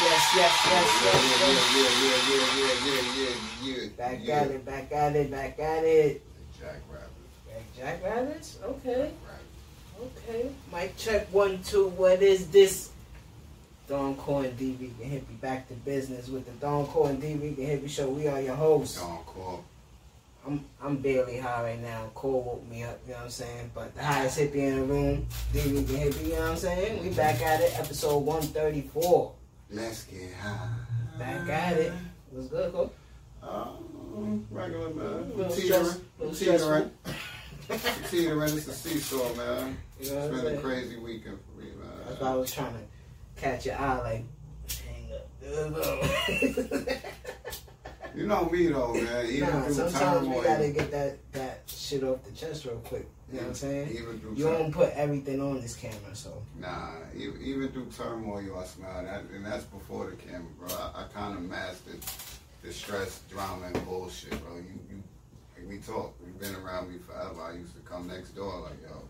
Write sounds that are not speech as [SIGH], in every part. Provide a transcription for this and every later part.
Yes, yes, yes, yes, yes, yes, yes. yeah, yeah, yeah, yeah, yeah, yeah, yeah. Back yeah. at it, back at it, back at it. Jack Rabbit. Back Jack Rabbits? Okay, Rabbit. okay. Mic check one, two. What is this? Don Core and can hit me back to business with the Don Core and can hit me show. We are your hosts. Don Call. I'm I'm barely high right now. Cole woke me up, you know what I'm saying? But the highest hippie in the room, can hit me, you know what I'm saying? We back at it, episode 134. Let's get high. Back at it. What's good, Cole? Um, regular man. Teetering. Teetering. Teetering. It's a seesaw, man. You know It's been a crazy weekend for me, That's why I was trying to catch your eye, like, hang up. [LAUGHS] You know me though, man. Even nah, through sometimes we gotta get that, that shit off the chest real quick. You know what I'm saying? Even through You tur- don't put everything on this camera, so. Nah, even, even through turmoil, I smile, that, and that's before the camera, bro. I, I kind of mastered the stress, drama, and bullshit, bro. You, you, like we talk. You've been around me forever. I used to come next door like, yo,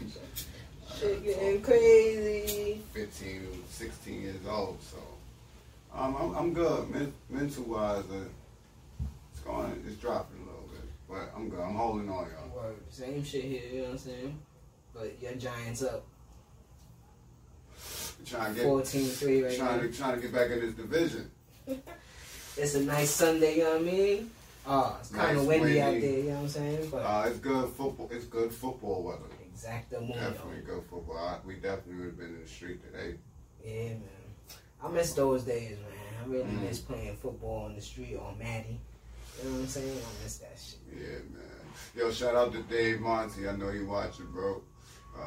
bro. Shit [LAUGHS] gotta getting crazy. 15, 16 years old, so um, I'm, I'm good. Men, mental wise, uh, it's going, it's dropping a little bit, but I'm good. I'm holding on, y'all. Word. Same shit here, you know what I'm saying? But your Giants up Trying to get, 14-3 right trying now. to, trying to get back in this division. [LAUGHS] It's a nice Sunday, you know what I mean? Oh, it's kind of Nice, windy, out windy. there, you know what I'm saying? But Uh, it's good football. It's good football weather. Exactly. Definitely good football. I, we definitely would have been in the street today. Yeah, man. I miss those days, man. I really Mm. miss playing football on the street on Maddie. You know what I'm saying? I miss that shit. Yeah, man. Yo, shout out to Dave Monty. I know you watching, bro. Uh,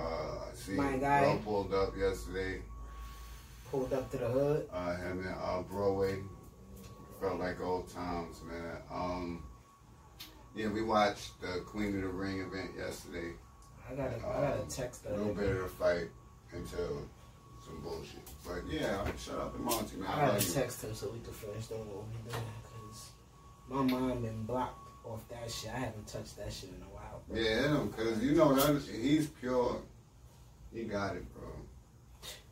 I see My guy. bro pulled up yesterday. Pulled up to the hood. Uh, him and uh, Broadway felt like old times, man. Um, yeah, we watched the Queen of the Ring event yesterday. I gotta, I gotta text A her. little bit of the fight until some bullshit. But yeah, shut up Monty, man. I I gotta text him so we can finish doing what we doing. Cause my mind been blocked off that shit. I haven't touched that shit in a while. Bro. Yeah, him, cause you know that he's pure. He got it, bro.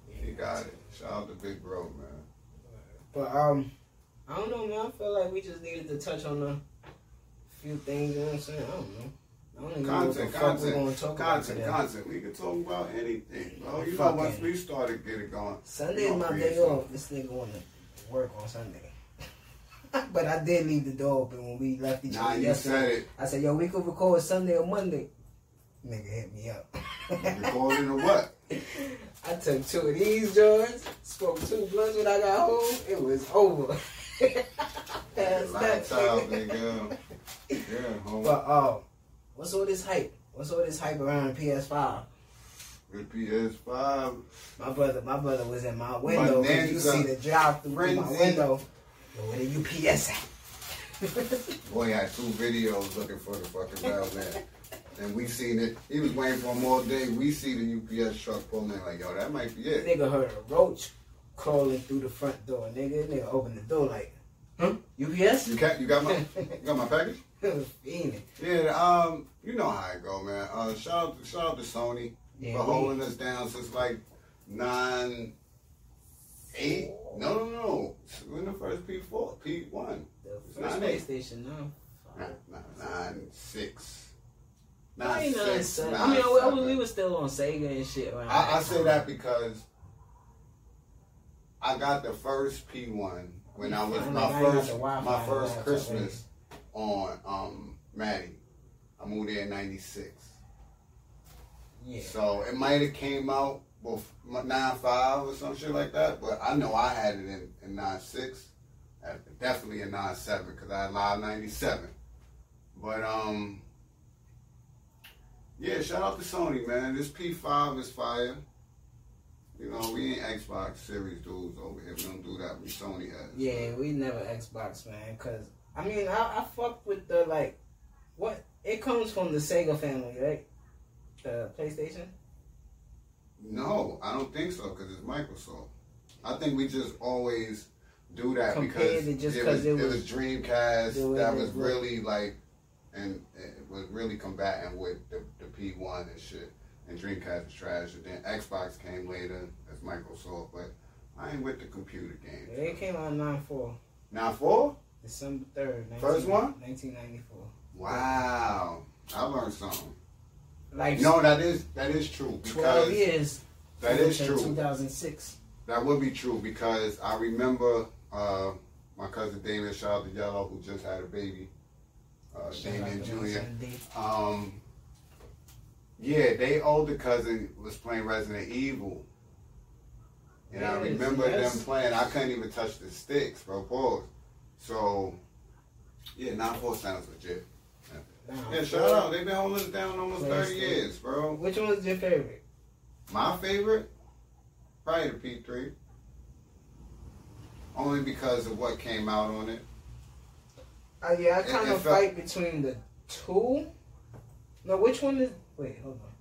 He got it. Shout out to Big Bro, man. But um, I don't know, man. I feel like we just needed to touch on a few things. You know what I'm saying? I don't know. I don't even know what the Content, content, about content, content. We can talk about anything, bro. You know, Fucking- once we started getting going, Sunday's my day off. This nigga wanna work on Sunday. [LAUGHS] but I did leave the door open when we left each Nah, other you yesterday. said it. I said, yo, we could record Sunday or Monday. Nigga hit me up. [LAUGHS] Recording or what? I took two of these joints, smoked two blunts when I got home. It was over. Passed Lights that, out, nigga. nigga. [LAUGHS] Yeah, home. But um, what's all this hype? What's all this hype around PS5? With PS5, My brother, my brother was in my window. My you see the drop through my window. Yo, where the UPS at? [LAUGHS] boy I had two videos looking for the fucking mailman. And we seen it. He was waiting for him all day. We see the UPS truck pulling in like, yo, that might be it. nigga heard a roach crawling through the front door. Nigga, nigga opened the door like, huh? UPS? You got, you got my, you got my package? Fiending. Yeah, um, you know how it go, man. Uh, shout out, shout out to Sony Yeah, for holding us down since like nine, eight. No, no, no. We're in the first P four, P one, The first. PlayStation now. nine, nine, six, Nine, nine, nine, six. seven. nine, I mean, we, seven. we were still on Sega and shit. Around I, I say that because I got the first P one when I was my first my first Christmas on um Maddie. I moved there in '96. Yeah. So it might have came out with nine five or some shit like that, but I know I had it in, in nine six, definitely in nine seven because I had live ninety seven. But um, yeah, shout out to Sony man. This P five is fire. You know we ain't Xbox Series dudes over here. We don't do that. We Sony has. Yeah, we never Xbox, man. Cause I mean, I, I fuck with the like, what it comes from the Sega family, right? The PlayStation. No, I don't think so because it's Microsoft. I think we just always do that Compared because just it was, it it was- was Dreamcast that was really like, and it was really combating with the, the P1 and shit. and Dreamcast was trash. And then Xbox came later as Microsoft, but I ain't with the computer games. Yeah, it came out nine four. Now four? December third. First one? Nineteen ninety four. Wow, I learned something. Like No, that is that is true twelve years. that is true. 2006. That would be true because I remember uh, my cousin Damien, shout out to Yellow, who just had a baby, uh, Damien Jr. Um, yeah, they older cousin was playing Resident Evil. And I remember yes. them playing. I couldn't even touch the sticks, bro. Pause. So, yeah, 9 4 sounds legit. Yeah, shout out. They've been holding us down almost 30 PlayStation. years, bro. Which one was your favorite? My favorite? Probably the P3. Only because of what came out on it. Uh, yeah, I It- kind it of felt- fight between the two. No, which one is? Wait, hold on.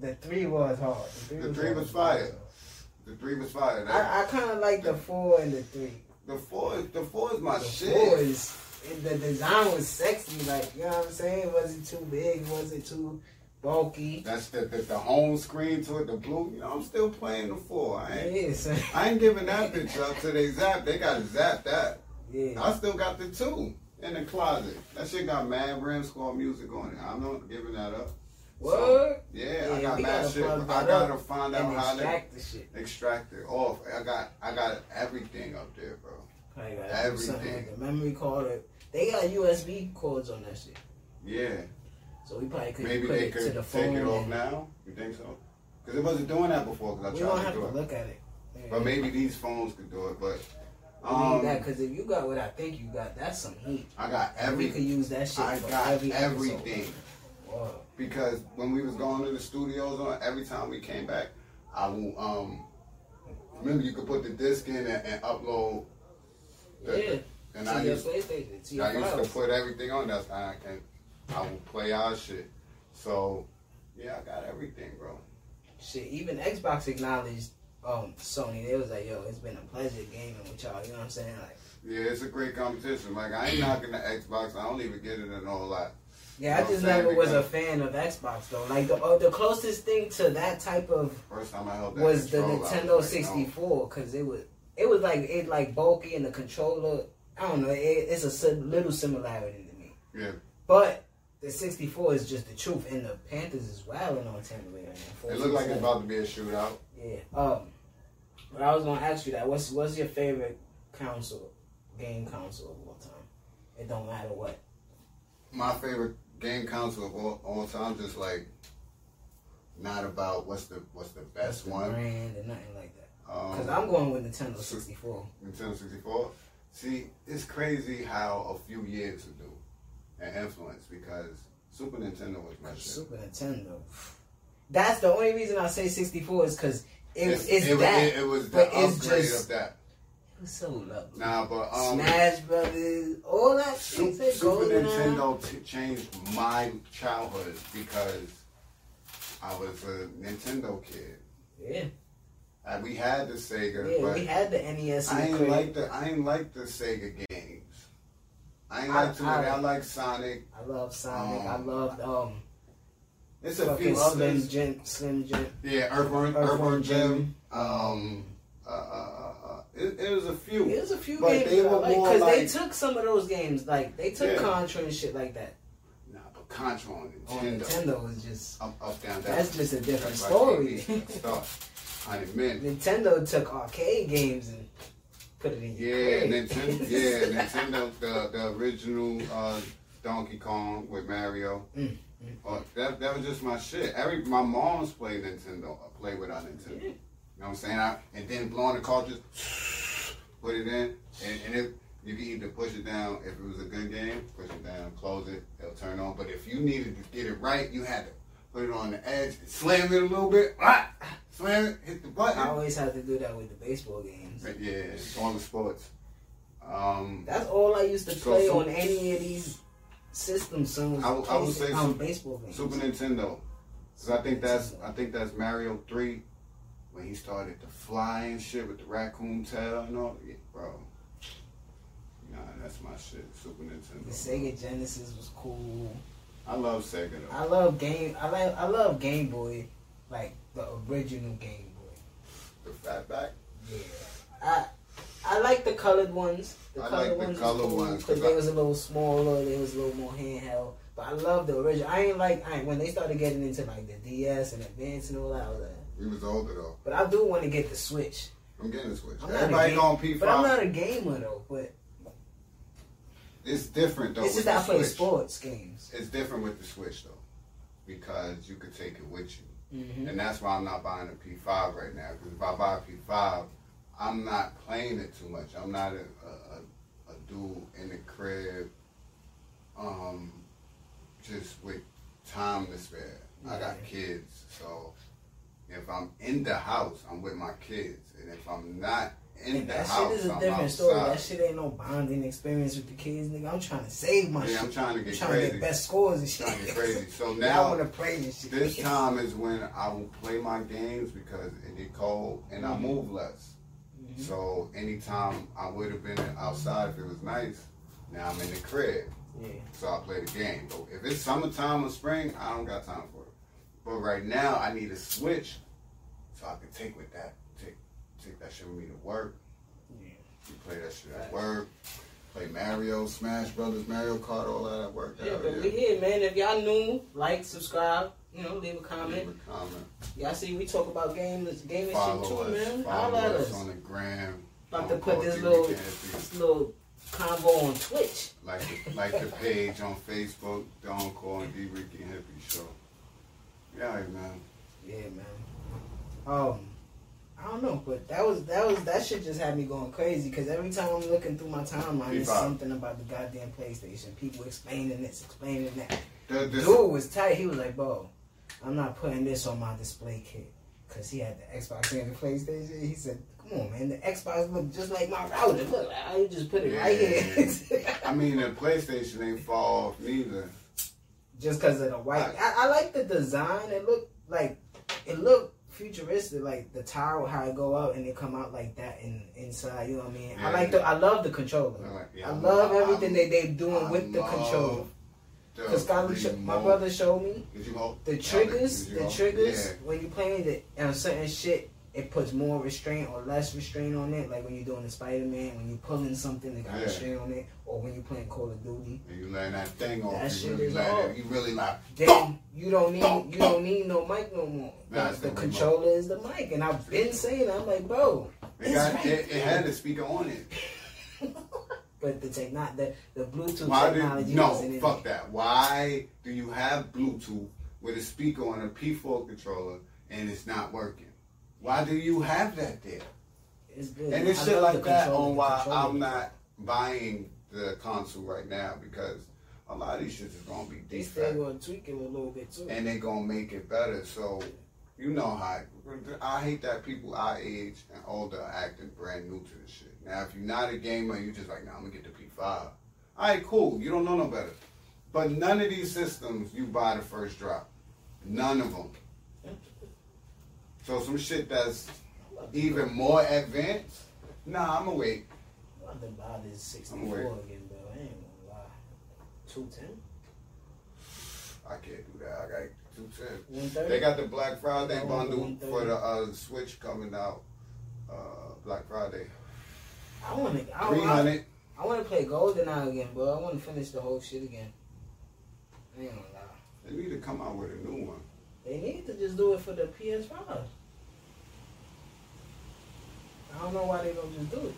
The three was hard. The three hard. was fire. The 3 was fire. That- I, I kind of like the four and the three. The 4 is, the four is my the shit. four is the design was sexy. Like you know what I'm saying? Was it too big? Was it too bulky? That's the, the the home screen to it, the blue. You know, I'm still playing the four. I ain't, Yes. I ain't giving that bitch up to they zap. They got to zap that. yeah. I still got the two in the closet. That shit got mad Ram Squad music on it. I'm not giving that up. What? Yeah, I got we mad gotta shit. I gotta up find out and how to extract the shit. extract it off. I got I got everything up there, bro. Probably gotta something Everything. like the memory card. Or, they got USB cords on that shit, Yeah, so we probably could maybe put they it to could the take it off now. You think so? Because it wasn't doing that before. Because We I don't tried have to to do it. look at it. Yeah. But maybe these phones could do it. But I need um, that because if you got what I think you got, that's some heat. I got And we could use that shit I for got every episode. everything. Whoa. Because when we was going to the studios on every time we came back, I will um remember you could put the disc in and, and upload. The, Yeah. and to I used PlayStation, I used to put everything on. That's how I can I will play our shit. So yeah, I got everything, bro. Shit, even Xbox acknowledged um, Sony. They was like, yo, it's been a pleasure gaming with y'all. You know what I'm saying? Like, Yeah, it's a great competition. Like I ain't knocking the Xbox. I don't even get it in a whole lot. Yeah, You know I just never was a fan of Xbox though. Like the uh, the closest thing to that type of First time I held that was the Nintendo was like, 64 because it was it was like it like bulky and the controller. I don't know. It, it's a si- little similarity to me. Yeah. But the 64 is just the truth, and the Panthers is wilding on Tampa Bay right now. It looked like it's about to be a shootout. Yeah. Um. But I was gonna ask you that. What's what's your favorite console, game console of all time? It don't matter what. my favorite game console of all, all time, just like not about what's the what's the best the one. brand and nothing like that. Um, Cause I'm going with Nintendo 64. Nintendo 64. See, it's crazy how a few years will do and influence because Super Nintendo was my shit. Super Nintendo. That's the only reason I say 64 is because it, It's- it's, it, that. It, it was the but it's upgrade just- of that. So lovely. Nah, but um, Smash Brothers, all that shit. Super Goldeneye. Nintendo t- changed my childhood because I was a Nintendo kid. Yeah, Uh, we had the Sega, yeah. but We had the NES. I ain't like the I ain't like the Sega games. I ain't I- like too many. I, I- like Sonic. I love Sonic. Um, I loved um. It's a few Slim. Jim. Slim Jim. Yeah, Earthworm, Earthworm Earthworm Jim. Jim. Um, uh, uh, it, it was a few. There's a few But games they I were like more because they took some of those games, like they took Yeah. Contra and shit like that. Nah, but Contra on Nintendo. Nintendo was just Up, up, down, down. that's just a different like story. 80 stuff. Hundred. Nintendo took arcade games and put it in Yeah. Nintendo. [LAUGHS] Yeah, Nintendo. The the original uh, Donkey Kong with Mario. Mm, Uh, that that was just my shit. Every my mom's played Nintendo. I play with our Nintendo. Yeah. You know what I'm saying? I, and then blowing the cartridge, [SNIFFS] put it in, and, and if you can either push it down if it was a good game, push it down, close it, it'll turn on. But if you needed to get it right, you had to put it on the edge, slam it a little bit, ah, [SNIFFS] slam it, hit the button. I always have to do that with the baseball games. But yeah, all the sports. Um, That's all I used to So, play so- on any of these systems. Was I would- I would say um, baseball games. Super Nintendo. Cause I think that's I think that's Mario three when he started to fly and shit with the raccoon tail and all. Yeah, bro. Nah, that's my shit. Super Nintendo. The. Sega Genesis was cool. I love Sega though. I love game. I like. I love Game Boy, like the original Game Boy. The fatback. Yeah. I I like the colored ones. The I colored like the ones color cool ones, because 'cause they I- was a little smaller. They was a little more handheld. But I love the original. I ain't like I ain't, when they started getting into like the DS and Advance and all that. I was like, We was older though. but I do want to get the Switch. I'm getting the Switch. I'm Everybody game- going P5. But I'm not a gamer though. But it's different though. just that I play sports games. It's different with the Switch though, because you could take it with you, hmm and that's why I'm not buying a P5 right now. Because if I buy a P5, I'm not playing it too much. I'm not a, a, a, a dude in the crib, um, just with time to spare. I got kids, so if I'm in the house, I'm with my kids, and if I'm not in And the that house, shit is a I'm different outside. story. That shit ain't no bonding experience with the kids, nigga. I'm trying to save my Yeah, shit. I'm trying to I'm get trying crazy. to get best scores and shit. trying to get crazy. [LAUGHS] So I now want to play this shit. This time is when I will play my games because it get cold and I Mhm. move less. Mhm. So anytime I would have been outside if it was nice, now I'm in the crib. Yeah. So I play the game. But if it's summertime or spring, I don't got time for it. But right now I need a switch so I can take with that take take that shit with me to work. Yeah. You play that shit at work. Play Mario, Smash Brothers, Mario Kart, all that at work. Yeah, but we here, man. If y'all new, like, subscribe, you know, leave a comment. Leave a comment. Y'all see, we talk about games, gaming shit too, us. man. Follow us us. on the gram. About to put this little, this little convo on Twitch. Like the, like the page on Facebook, Don't Call and D Ricky and Hippie Show. Yeah, man. Yeah, man. Um, I don't know, but that was that was that shit just had me going crazy because every time I'm looking through my timeline, it's something about the goddamn PlayStation. People explaining this, explaining that. The, the, Dude was tight. He was like, "Bro, I'm not putting this on my display kit." Cause he had the Xbox and the PlayStation. He said, "Come on, man, the Xbox look just like my router. Look, I just put it right here." [LAUGHS] I mean, the PlayStation ain't fall off neither. Just because of the white. I, I like the design. It looked like it looked futuristic, like the tower how it go out and it come out like that in inside. You know what I mean? I Yeah. like the. I love the controller. Like, yeah, I love I- everything I- that they doing I with the controller. Because Skyler, my brother showed me you the triggers. The triggers Yeah. when you playing it on certain shit. It puts more restraint or less restraint on it, like when you're doing the Spider Man, when you're pulling something that got Yeah. restraint on it, or when you're playing Call of Duty. And you letting that thing off. That you shit really is off. You really like. then you don't need you don't need no mic no more. Nah, The- it's the the remote. controller is the mic, and I've been saying I'm like, bro, It, got, It's it, it had the speaker on it. [LAUGHS] but the techno the the Bluetooth Why technology did no? Fuck that. Why do you have Bluetooth with a speaker on a P4 controller and it's not working? Why do you have that there? It's good. And it's I shit like that on why. I'm not buying the console right now because a lot of these shits is gonna be They still gonna tweak it a little bit too. and they're gonna make it better. So you know how I hate that people our age and older are acting brand new to this shit. Now if you're not a gamer, you just like, nah, I'm gonna get the P5. All right, cool. You don't know no better. But none of these systems you buy the first drop. None of them. So some shit that's even more advanced. Nah, I'ma wait. I'm about to buy this I'm 64 again, bro. I ain't gonna lie. 210, I can't do that. I got two ten. 130. They got the Black Friday Oh, bundle 130. for the uh, Switch coming out. Uh, Black Friday. I wanna, I, Three I. I wanna play GoldenEye again, bro. I wanna finish the whole shit again. I ain't gonna lie. They need to come out with a new one. They need to just do it for the PS5. I don't know why they don't just do it.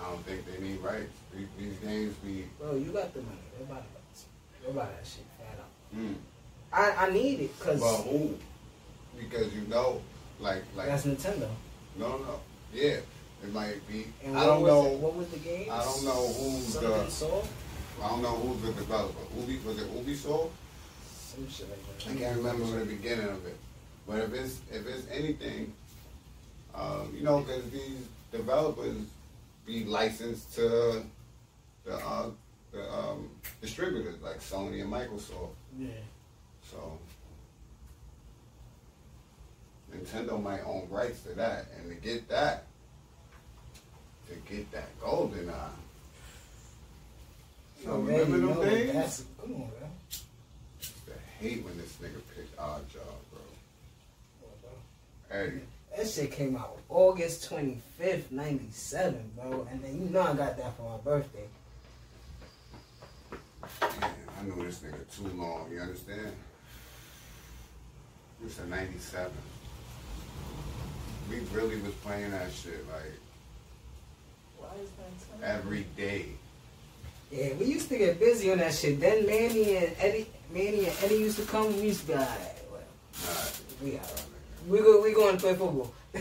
I don't think they need rights. These, these games be. Bro, you got the money. Go buy that. Go buy that shit fat up. Mm. I, I need it because But who? Because you know, like like that's Nintendo. no no yeah, it might be. And I don't know. It, what was the game? I don't know who's Something the. Soft? I don't know who's the developer. Ubi was it Ubisoft? Some shit like that. I can't remember the beginning of it. But if it's if it's anything, um, you know, because these developers be licensed to the uh, the um, distributors like Sony and Microsoft. Yeah. So Nintendo might own rights to that, and to get that, to get that GoldenEye. You So remember know them days? that's come on, bro. hate when this nigga picked Oddjob, bro. Eddie. That shit came out August 25th, 97, bro. And then you know I got that for my birthday. Man, I knew this nigga too long, you understand? This in 97. We really was playing that shit like Why is that every day. Yeah, we used to get busy on that shit. Then Manny and Eddie, Manny and Eddie used to come. We used to be like, "Alright, well, Nah, we got we go we going to play football. [LAUGHS]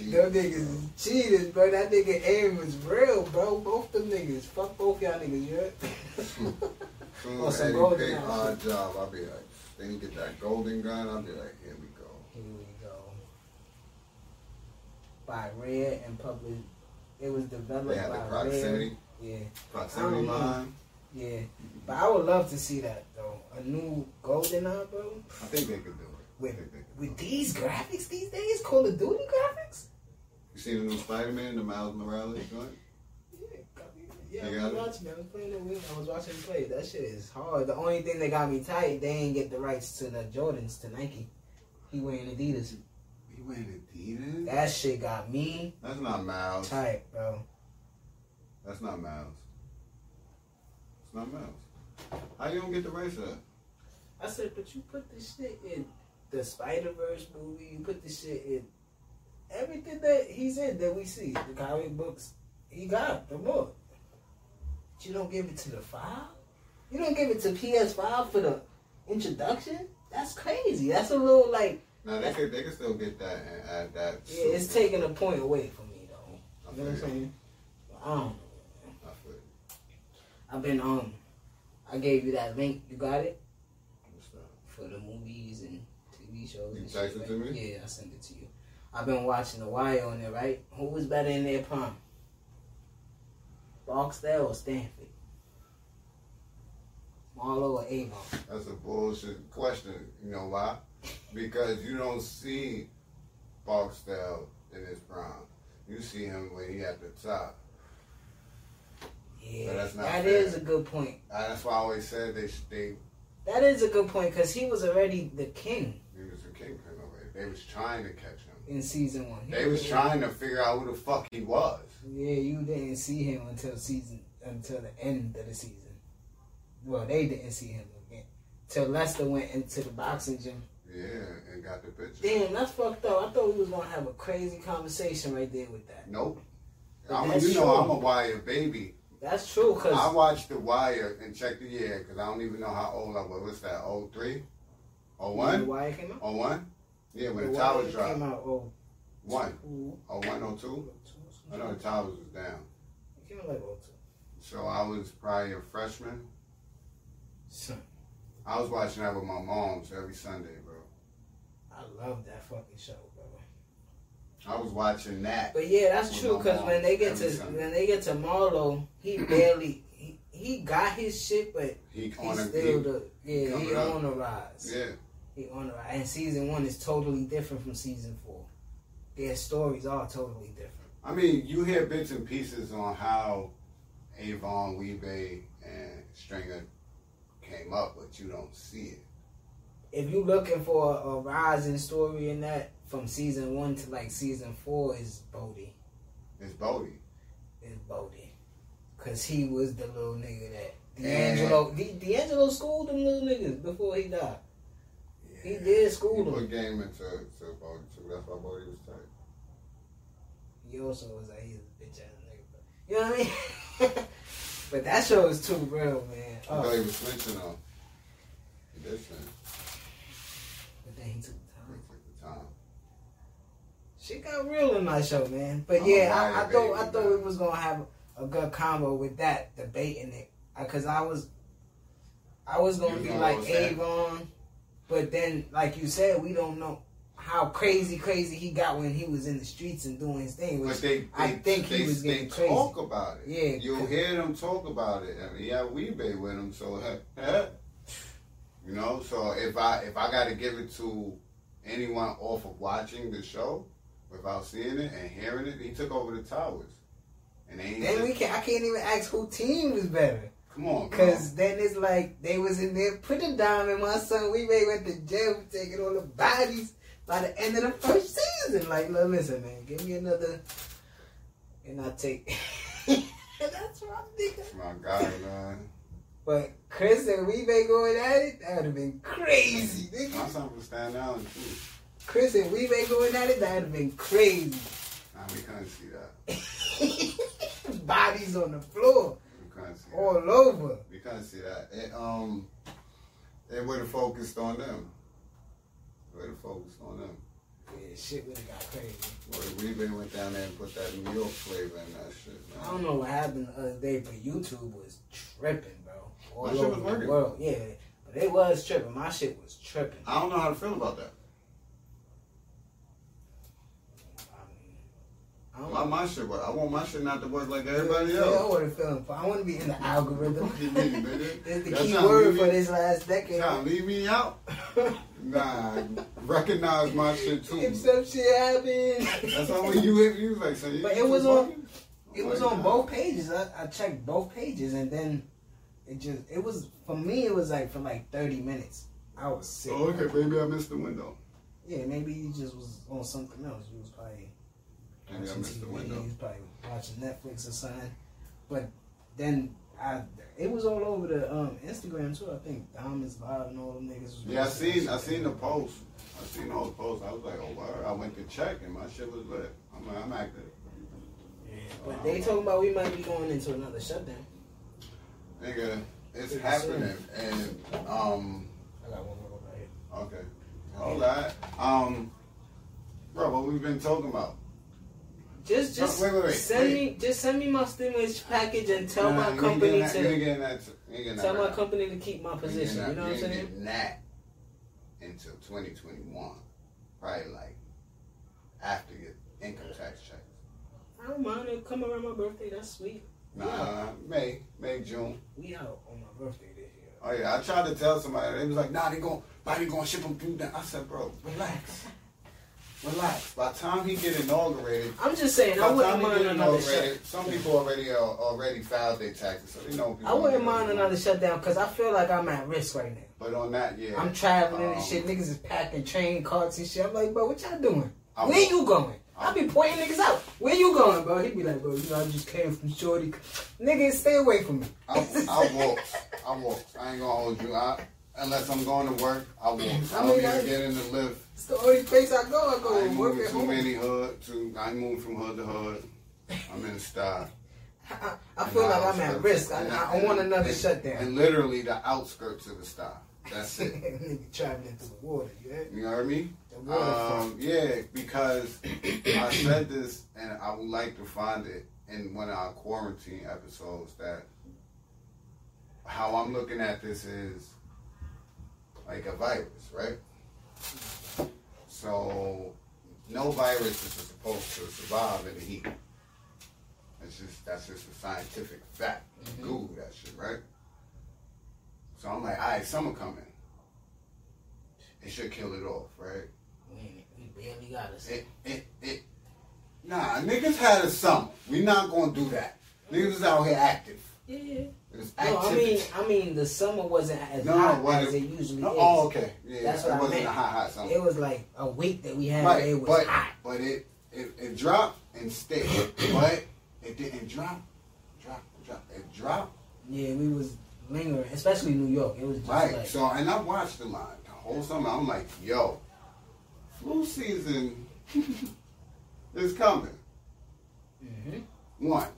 Them niggas is cheaters, bro. That nigga aim was real, bro. Both them niggas. Fuck both y'all niggas, you heard? Soon Oh, as golden pick now. Oddjob, I'll be like, then you get that golden gun, I'll be like, here we go. Here we go. By Red and Public. It was developed They had by the proximity, Red. Yeah, proximity line. yeah. But I would love to see that. A new GoldenEye, bro. I think they could do it. With they could do with it. these graphics these days, Call of Duty graphics. You seen the new Spider-Man, the Miles Morales joint? Yeah, I got was it? watching. I was playing it with. I was watching him play. That shit is hard. The only thing that got me tight, they ain't get the rights to the Jordans to Nike. He wearing Adidas. He wearing Adidas? That shit got me That's not Miles. tight, bro. That's not Miles. It's not Miles. How you don't get the that? I said, but you put this shit in the Spider Verse movie. You put this shit in everything that he's in that we see. The comic books, he got the book. But you don't give it to the file. You don't give it to PS5 for the introduction. That's crazy. That's a little like No, they could they could still get that and add that. yeah, it's taking a point away from me though. You know what I'm saying? I don't know. I feel you. I've been um, I gave you that link. You got it What's that? for the movies and TV shows. You and shit texted like- to me? Yeah, I sent it to you. I've been watching The Wire on there, right? Who was better in their prime? Barksdale or Stanfield? Marlo or Avon? That's a bullshit question. You know why? Because you don't see Barksdale in his prime. You see him when he at the top. Yeah, But that's not that fair. is a good point. And that's why I always said they they That is a good point because he was already the king he was kingpin already. They was trying to catch him. in season one. He They was trying to figure out who the fuck he was. Yeah, you didn't see him until season until the end of the season. Well, they didn't see him again till Lester went into the boxing gym. Yeah, and got the picture. Damn, that's fucked up. I thought we was gonna have a crazy conversation right there with that. Nope. But I'm, you know true. I'm a Wire baby. That's true, I watched The Wire and checked the year because I don't even know how old I was. What's that? 03? the 01? wire came out. 01? Yeah, when the, The towers dropped. came out. Oh, One. two, 01, 02? I know the towers was down. It came out like oh two. So I was probably a freshman. Son, I was watching that with my moms every Sunday, bro. I love that fucking show. I was watching that. But yeah, that's true. Cause when they get to Sunday. when they get to Marlo, he barely he, he got his shit, but He on still the yeah he up. on the rise. Yeah. He on the rise. And season one is totally different from season four. Their stories are totally different. I mean, you hear bits and pieces on how Avon, Wee-Bey, and Stringer came up, but you don't see it. If you're looking for a rising story in that from season one to like season four is Bodie. It's Bodie. Is Bodie. Cause he was the little nigga that D'Angelo D- D'Angelo schooled them little niggas before he died. He did school He them. put game into to Bodie too. That's why Bodie was tight. He also was like he's a bitch ass nigga. But, you know what I mean? [LAUGHS] but that show is too real, man. I thought Oh, he was switching on. He did switch. but then he took the He time. took the time. Shit got real in my show, man. But I'm yeah, I, I thought I thought we was gonna have a good combo with that debating it, because I was, I was gonna You be like? Avon, but then like you said, we don't know how crazy crazy he got when he was in the streets and doing his thing. But Which they, they, I think he they, was they getting crazy. talk about it. Yeah, You'll hear them talk about it. I mean, he had Wee-Bey with him, so you know. So if I if I got to give it to anyone off of watching the show without seeing it and hearing it, he took over the towers, and they then we can I can't even ask who team was better. Come on. Cause then it's like they was in there put a dime in my son. Wee-Bey went to jail for taking all the bodies by the end of the first season. Like, look, listen, man, give me another, and I take. [LAUGHS] That's my nigga. That's my God, man. But Chris and Wee-Bey going at it. That would have been crazy, My son was stand down too. Chris and Wee-Bey going at it. That would have been crazy. Nah, we couldn't see that. [LAUGHS] Bodies on the floor, We couldn't see that. all over. We couldn't see that. It um, it would have focused on them. It would have focused on them. Yeah, shit would have got crazy. Boy, we been went down there and put that New York flavor in that shit. Man. I don't know what happened the other day, but YouTube was tripping, bro. All My shit was over the working. world. Yeah, but it was tripping. My shit was tripping. I don't know how to feel about that. I mean, I don't Why my shit? I want my shit not to work like everybody Yeah, I else. want to feel. I want to be in the algorithm. What you? [LAUGHS] That's the key word for this last decade. Leave me out? [LAUGHS] Nah, recognize my shit too. if some shit happened, That's how when you hit, was like, so you But it was on- fucking? it Oh was on God. both pages. I, I checked both pages, and then it just it was for me. It was like for like thirty minutes. I was sick. Oh, okay, maybe I missed the window. Yeah, maybe he just was on something else. He probably Maybe watching TV. window. He probably watching Netflix or something. But then I, it was all over the um, Instagram too. I think Diamonds Vibe and all them niggas. Was Yeah, I seen, I seen the post. I seen all the posts. I was like, oh, word. I went to check and my shit was lit. I'm like, I'm active. Yeah, but they talking about we might be going into another shutdown. Nigga, it's happening. And, um, I got one more right here. okay. Hold that. Um, bro, what we've been talking about? Just, No, just wait, wait, wait, send wait. me, just send me my stimulus package and tell Nah, my you ain't company getting that- You ain't to getting that. You ain't getting tell my right now. company to keep my You ain't position. getting You know that- what I'm saying? getting that until 2021. Probably like after your income tax check. I don't mind it. Come around my birthday. That's sweet. Nah, nah, May, May, June. We out on my birthday this year. Oh yeah, I tried to tell somebody. They was like, "Nah, they gon' Biden gonna ship them through." That I said, "Bro, relax, [LAUGHS] relax." By the time he get inaugurated, I'm just saying, I wouldn't mind another shut. inaugurated, some people already uh, already filed their taxes, so they know. people I wouldn't mind another shutdown because I feel like I'm at risk right now. But on that, yeah, I'm traveling Um, and shit. Niggas is packing train carts and shit. I'm like, bro, what y'all doing? I Where you going? I- be pointing niggas out. Where you going, bro? He be like, bro, you know, I just came from Shorty. Niggas, stay away from me. I, I [LAUGHS] walk. I walk. I ain't gonna hold you. I, unless I'm going to work, I walk. I I don't mean, even get in the lift. It's the only place I go. I go I ain't work at too home. many hood. To I ain't moving from hood to hood. I'm in style. [LAUGHS] I, I feel like I'm at risk. I, I, want another and, shutdown. And literally the outskirts of the style. That's it. [LAUGHS] Nigga traveling through the water. You heard? You heard me? Um, yeah, because I said this, and I would like to find it in one of our quarantine episodes. That how I'm looking at this is like a virus, right? So no virus is supposed to survive in the heat. It's just that's just a scientific fact. Mhm. Google that shit, right? So I'm like, all right, summer coming. It should kill it off, right? we, we barely got us. It, it, it. Nah, niggas had a summer. We not gonna do that. Niggas is out here active. Yeah. It No, I mean, I mean, the summer wasn't as No, hot as it- it usually No, is. oh, okay. Yeah, That's it what I wasn't meant. a hot, hot summer. It was like a week that we had. right, where it was but hot. but it, it it dropped and stayed, but it didn't drop, drop, drop. It dropped. Yeah, we was lingering, especially New York. It was just Right. like So and I watched a lot the whole summer. I'm like, yo, flu season [LAUGHS] is coming. Mhm. One.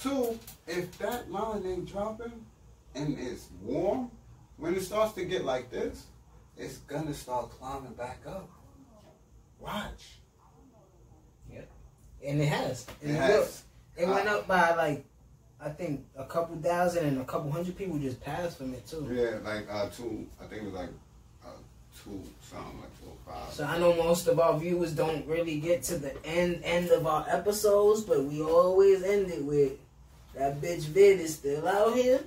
Two, if that line ain't dropping and it's warm, when it starts to get like this, it's gonna start climbing back up. Watch. Yep. And it has. And It it, has. it went up by like I think a couple thousand and a couple hundred people just passed from it too. Yeah, like uh two I think it was like uh two something like two oh five. So I know most of our viewers don't really get to the end end of our episodes, but we always end it with that bitch vid is still out here,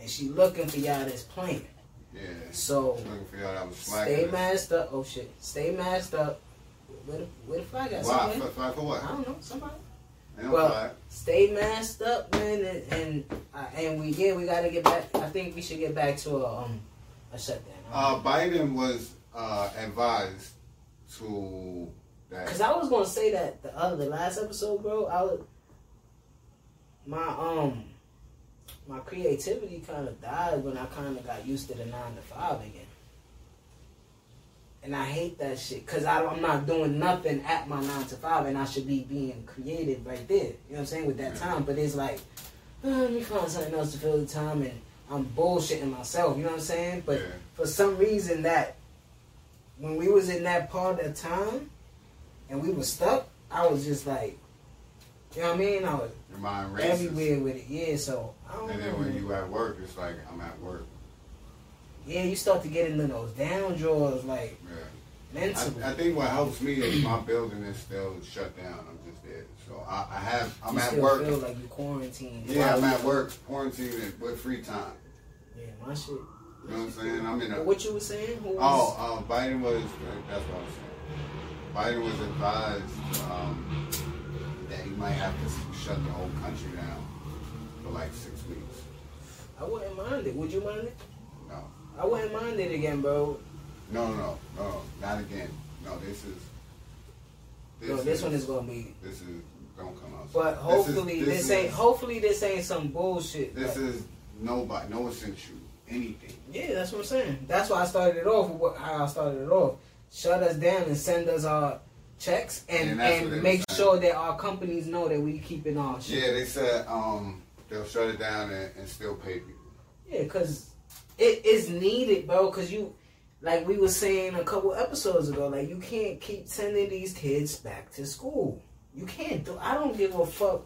and she looking for y'all that's playing. Yeah. So Looking for y'all that was stay masked up. Oh shit, stay masked up. Where the, where the flag at? Why? Somewhere? For, what? I don't know. Somebody. Well, flag. Stay masked up, man, and and, uh, and we yeah we gotta get back. I think we should get back to a um a shutdown. Uh, Biden was uh, advised to that. Cause I was gonna say that the other the last episode, bro. I was my um my creativity kind of died when I kind of got used to the nine to five again. And I hate that shit because I'm not doing nothing at my nine to five, and I should be being creative right there. You know what I'm saying with that time, but it's like, oh, let me find something else to fill the time, and I'm bullshitting myself. You know what I'm saying? But Yeah. for some reason, that when we was in that part of time, and we was stuck, I was just like, you know what I mean? I was Your mind races. everywhere with it. Yeah, so I don't And know. then when man. you at work, it's like I'm at work. yeah, you start to get into those down drawers, like Yeah. mentally. I, I think what helps me is my building is still shut down. I'm just there, so I, I have I'm you at still work. feel like you quarantined. Yeah, I'm at work, quarantined with free time. Yeah, my shit. You know what I'm saying? I'm in a. But what you were saying? Who was, Oh, uh, Biden was. That's what I was saying. Biden was advised um, might have to shut the whole country down for like six weeks. I wouldn't mind it. Would you mind it? No, I wouldn't mind it again, bro. no, no, no, not again. No, this is. no, this one is gonna be. This is. Don't come out. But This is- hopefully this, is- ain't. Hopefully this ain't some bullshit. This like- is nobody. No one sent you anything. Yeah, that's what I'm saying. That's why I started it off with what, how I started it off. Shut us down and send us our checks and, And and make sure that our companies know that we keeping our shit. Yeah, they said um, they'll shut it down and, and still pay people. Yeah, because it is needed, bro. Because you, like we were saying a couple episodes ago, like you can't keep sending these kids back to school. You can't do. I don't give a fuck.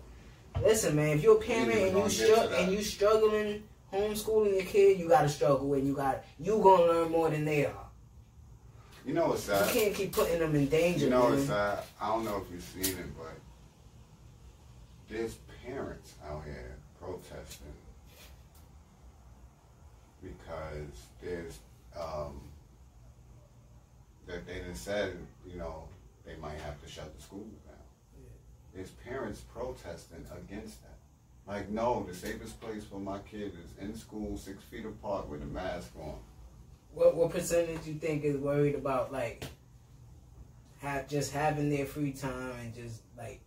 Listen, man. If you're a parent Yeah, and you str- and you struggling homeschooling your kid, you gotta struggle and you got you gonna learn more than they are. You know what's You can't keep putting them in danger. You know man. what's sad? I don't know if you've seen it, but there's parents out here protesting because there's um, that they done said, you know, they might have to shut the schools down. There's parents protesting against that. Like, no, the safest place for my kid is in school, six feet apart, with a mask on. What what percentage you think is worried about like have just having their free time and just like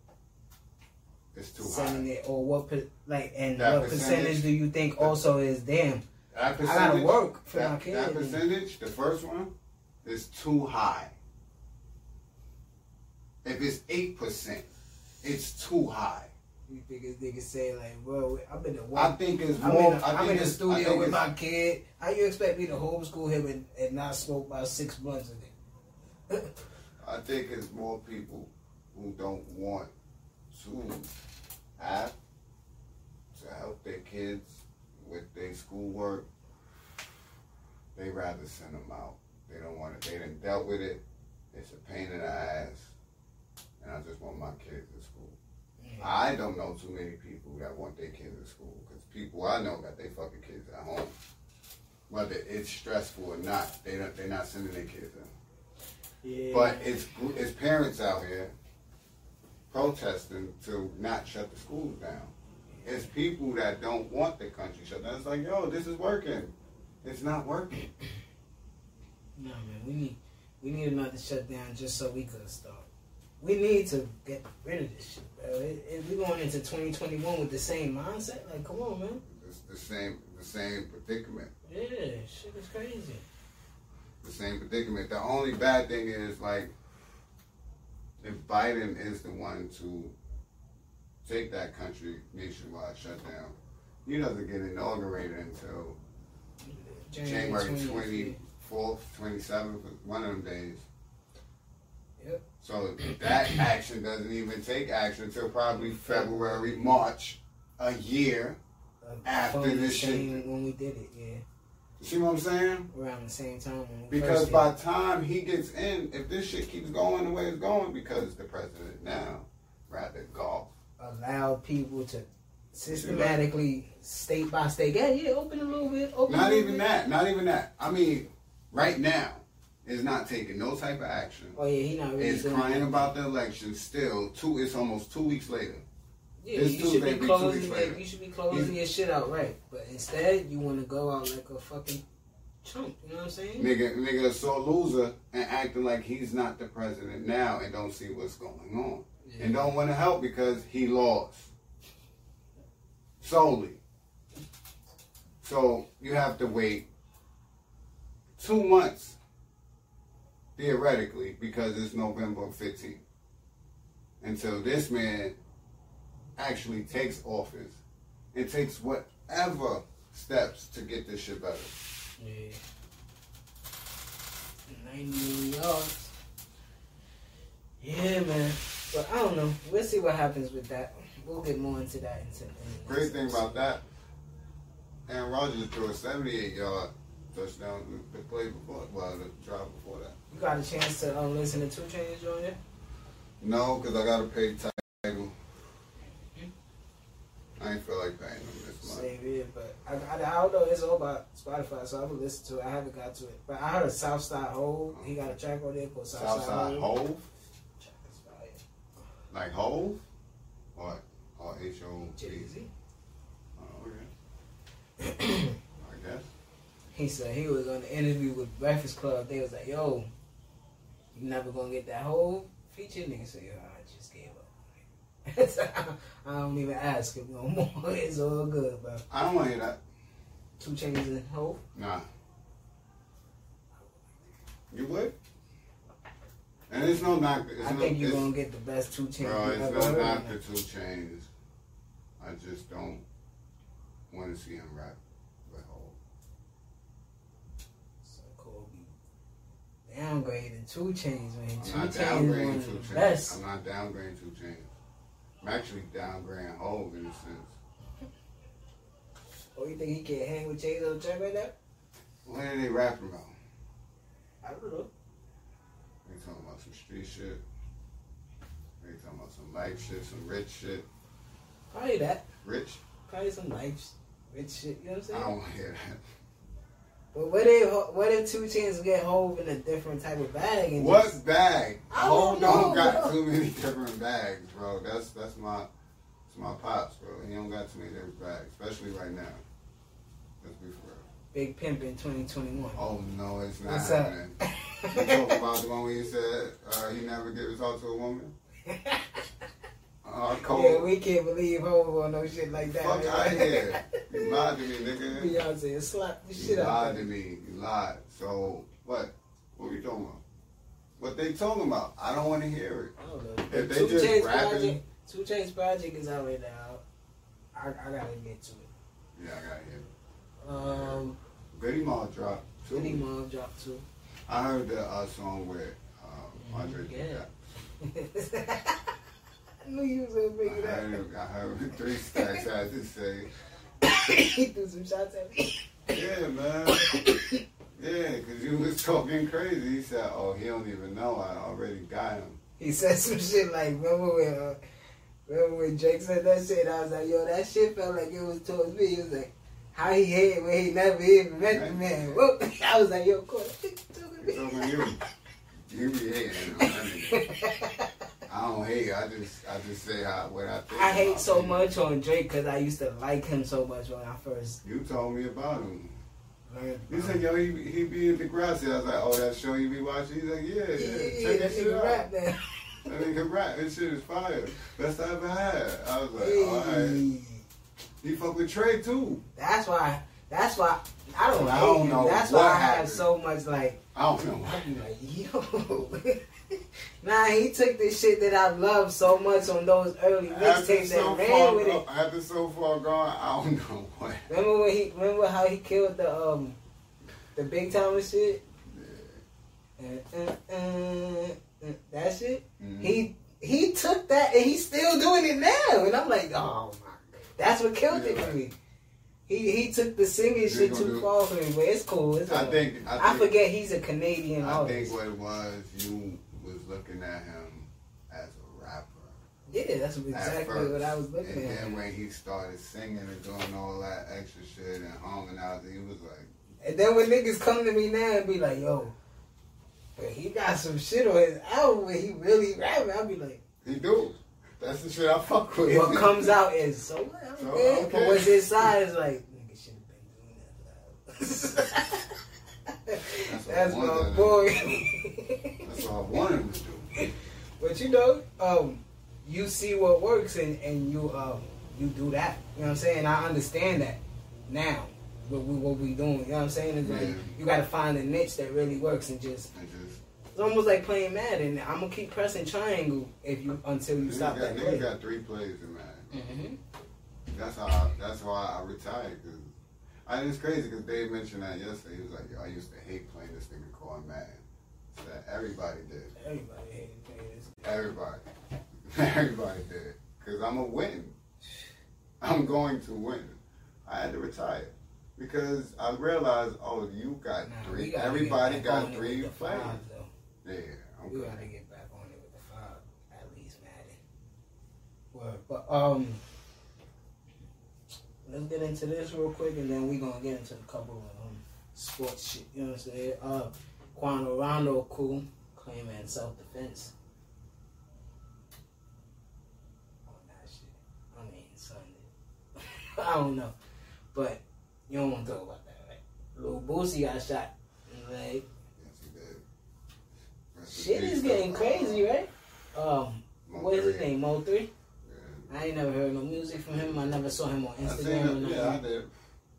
It's too sending high. it or what like and That what percentage, percentage- do you think also is damn I gotta work for my that, kid. that percentage, the first one, is too high. If it's eight percent, it's too high. You think this nigga say like, bro, I'm in the I think it's I'm more. in the, I I'm in the studio with my kid. How you expect me to homeschool him and, and not smoke about six blunts a day? [LAUGHS] I think it's more people who don't want to have to help their kids with their schoolwork. They rather send them out. They don't want it. They done dealt with it. It's a pain in the ass, and I just want my kids in school. I don't know too many people that want their kids in school because people I know got their fucking kids at home. Whether it's stressful or not, they don't. They're not sending their kids in. Yeah. But it's it's parents out here protesting to not shut the schools down. It's people that don't want the country shut down. It's like, yo, this is working. It's not working. No man, we need we need another shutdown just so we could start. We need to get rid of this shit, bro. It, it, we going into 2021 with the same mindset. Like, come on, man. It's the same the same predicament. Yeah, shit is crazy. The same predicament. The only bad thing is like if Biden is the one to take that country nationwide shutdown, he doesn't get inaugurated until January 25th. 24th, 27th, one of them days. So that action doesn't even take action until probably February, March, a year. After the this shit. when we did it, yeah, You see what I'm saying? around the same time. Because by the time he gets in, if this shit keeps going the way it's going, because the president now rather golf. allow people to systematically, state by state, yeah, yeah, open a little bit, open. Not even bit. that. Not even that. I mean, right now is not taking no type of action. Oh yeah, he not really Is crying that. about the election still. Two. It's almost two weeks later. Yeah, This you Tuesday should be closing. later. you should be closing your shit out right, but instead you want to go out like a fucking chump. You know what I'm saying? Nigga, nigga, a sore loser and acting like he's not the president now and don't see what's going on Yeah. and don't want to help because he lost solely. So you have to wait two months theoretically because it's November 15th until this man actually takes office and takes whatever steps to get this shit better. Yeah. 90 million yards. Yeah, man. But I don't know. We'll see what happens with that. We'll get more into that. Into, in Great thing about that, Aaron Rodgers threw a 78 yard touchdown the play before, well, the drive before that. You got a chance to um, listen to Two on there? No, because I got to pay Tidal. I ain't feel like paying them this month. Same here, but I, I, I don't know. It's all about Spotify, so I will listen to it. I haven't got to it. But I heard a Southside Hole. He got a track on there called Southside, Southside. Hov? This. Like Hov? Or, or H O Jay? Z. Oh, okay. [COUGHS] I guess. He said he was on the interview with Breakfast Club. They was like, "Yo, you never gonna get that whole feature?" Nigga So "Yo, I just gave up." [LAUGHS] I don't even ask him no more. [LAUGHS] It's all good, bro. I don't want to hear that. Two Chainz and hope. Nah. You would? And it's no knock. It's I no, think you're gonna get the best Two Chainz Bro, it's no knock to Two Chainz. I just don't want to see him rap with Hov. So Kobe downgrading Two Chainz, man. Two I'm not chains downgrading Two Chainz. best. I'm not downgrading Two Chainz. I'm actually downgrading Hov in a sense. Oh, you think he can't hang with Jay on the track right now? What are they rapping about? I don't know. They talking about some street shit. They talking about some life shit, some rich shit. Probably that. Rich? Probably some life rich shit. You know what I'm saying? I don't want to hear that. But what if what if Two Chainz get Hov in a different type of bag and What just bag? I don't don't got too many different bags, bro. That's that's my that's my pops, bro. He don't got too many different bags, especially right now. Let's be for real. Big Pimp in 2021? Oh no, it's not What's up? happening. You talk about the one where you said uh, he never gave talk to a woman. [LAUGHS] Uh, Cole, yeah, we can't believe Hov on no shit like that. fuck out here. [LAUGHS] You lied to me, nigga. Beyonce slap the You shit out lied of to him. me. You lied. So what? What are you talking about? What they talking about? I don't want to hear it. I don't know. If they Two just Chainz rapping- project, Two Chain's project is out right now. I, I gotta get to it. Yeah, I gotta hear it. Um, Goodie Mob dropped too. Goodie Mob dropped too. I heard the uh, song with um, Andre Yeah. 3000. [LAUGHS] I knew you was gonna I bring it heard, I heard three stacks [LAUGHS] had to say, up. [COUGHS] he threw some shots at me. yeah, man. [COUGHS] Yeah, because you was talking crazy. He said, oh, he don't even know. I already got him. He said some shit like, remember when, uh, remember when Drake said that shit? I was like, yo, that shit felt like it was towards me. He was like, how he hate when he never even met the man. Whoop. [LAUGHS] I was like, yo, cool. He talking to you. You be hating on that. I don't hate. I just, I just say how, what I think. I hate so him. much on Drake because I used to like him so much when I first You told me about him. learned. You said, yo, he, he be in Degrassi. I was like, oh, that show you be watching? He's like, yeah, yeah. yeah, Check that shit out. rap now. [LAUGHS] That nigga rap. This shit is fire. Best I ever had. I was like, all right. Hey. He fuck with Trey too. That's why. That's why I don't I don't know That's why I have so much like. I don't know I why. be like, yo. [LAUGHS] nah, he took this shit that I love so much on those early mixtapes so and ran with it. after so far gone, I don't [LAUGHS] know what. Remember when he? Remember how he killed the um, the big time and shit. Uh, uh, uh, uh, that shit. Mhm. He he took that and he's still doing it now, and I'm like, oh my, god. that's what killed it Yeah. for me. He he took the singing shit too far for me, but it's cool. It's I think. I, I forget he's a Canadian I artist. think what it was, you looking at him as a rapper. yeah, that's at exactly what I was looking and at. And then when he started singing and doing all that extra shit and harmonizing, he was like, And then when niggas come to me now and be like, yo, but he got some shit on his album where he really rapping, I'll be like, he do. That's the shit I fuck with. What comes out is so? I'm So, good. But what's inside is like nigga should have been doing that. [LAUGHS] [LAUGHS] That's what I my wanted boy. That's what I wanted to do. [LAUGHS] But you know, um, you see what works and, and you um you do that. You know what I'm saying? I understand that now. What we what we doing. You know what I'm saying? It's like you gotta find a niche that really works and just it's almost like playing Madden. I'm gonna keep pressing triangle if you until you niggas stop got, that play. got three plays in man. Mm-hmm. That's how. I, that's why I retired. Cause I, it's crazy because Dave mentioned that yesterday. He was like, "Yo, I used to hate playing this thing called Madden." So that everybody did. Everybody hated playing this. Everybody. [LAUGHS] everybody did. Cause I'm a win. I'm going to win. I had to retire because I realized, oh, you got Nah, three. gotta Everybody get back on got three with the players. five. Yeah, I'm We good. gotta get back on it with the five, at least Madden. Word. But um, let's get into this real quick, and then we gonna get into a couple of um sports shit. You know what I'm saying? Uh, Quando Rondo, cool, claiming self defense. On that shit. I Sunday. [LAUGHS] I don't know, but you don't want to talk about that, right? Lil Boosie got shot in the leg. Yes, he did. Shit is getting crazy, right? Um, what is his name? Mo3. I ain't never heard no music from him. I never saw him on I seen Instagram or it. nothing. Yeah, I did.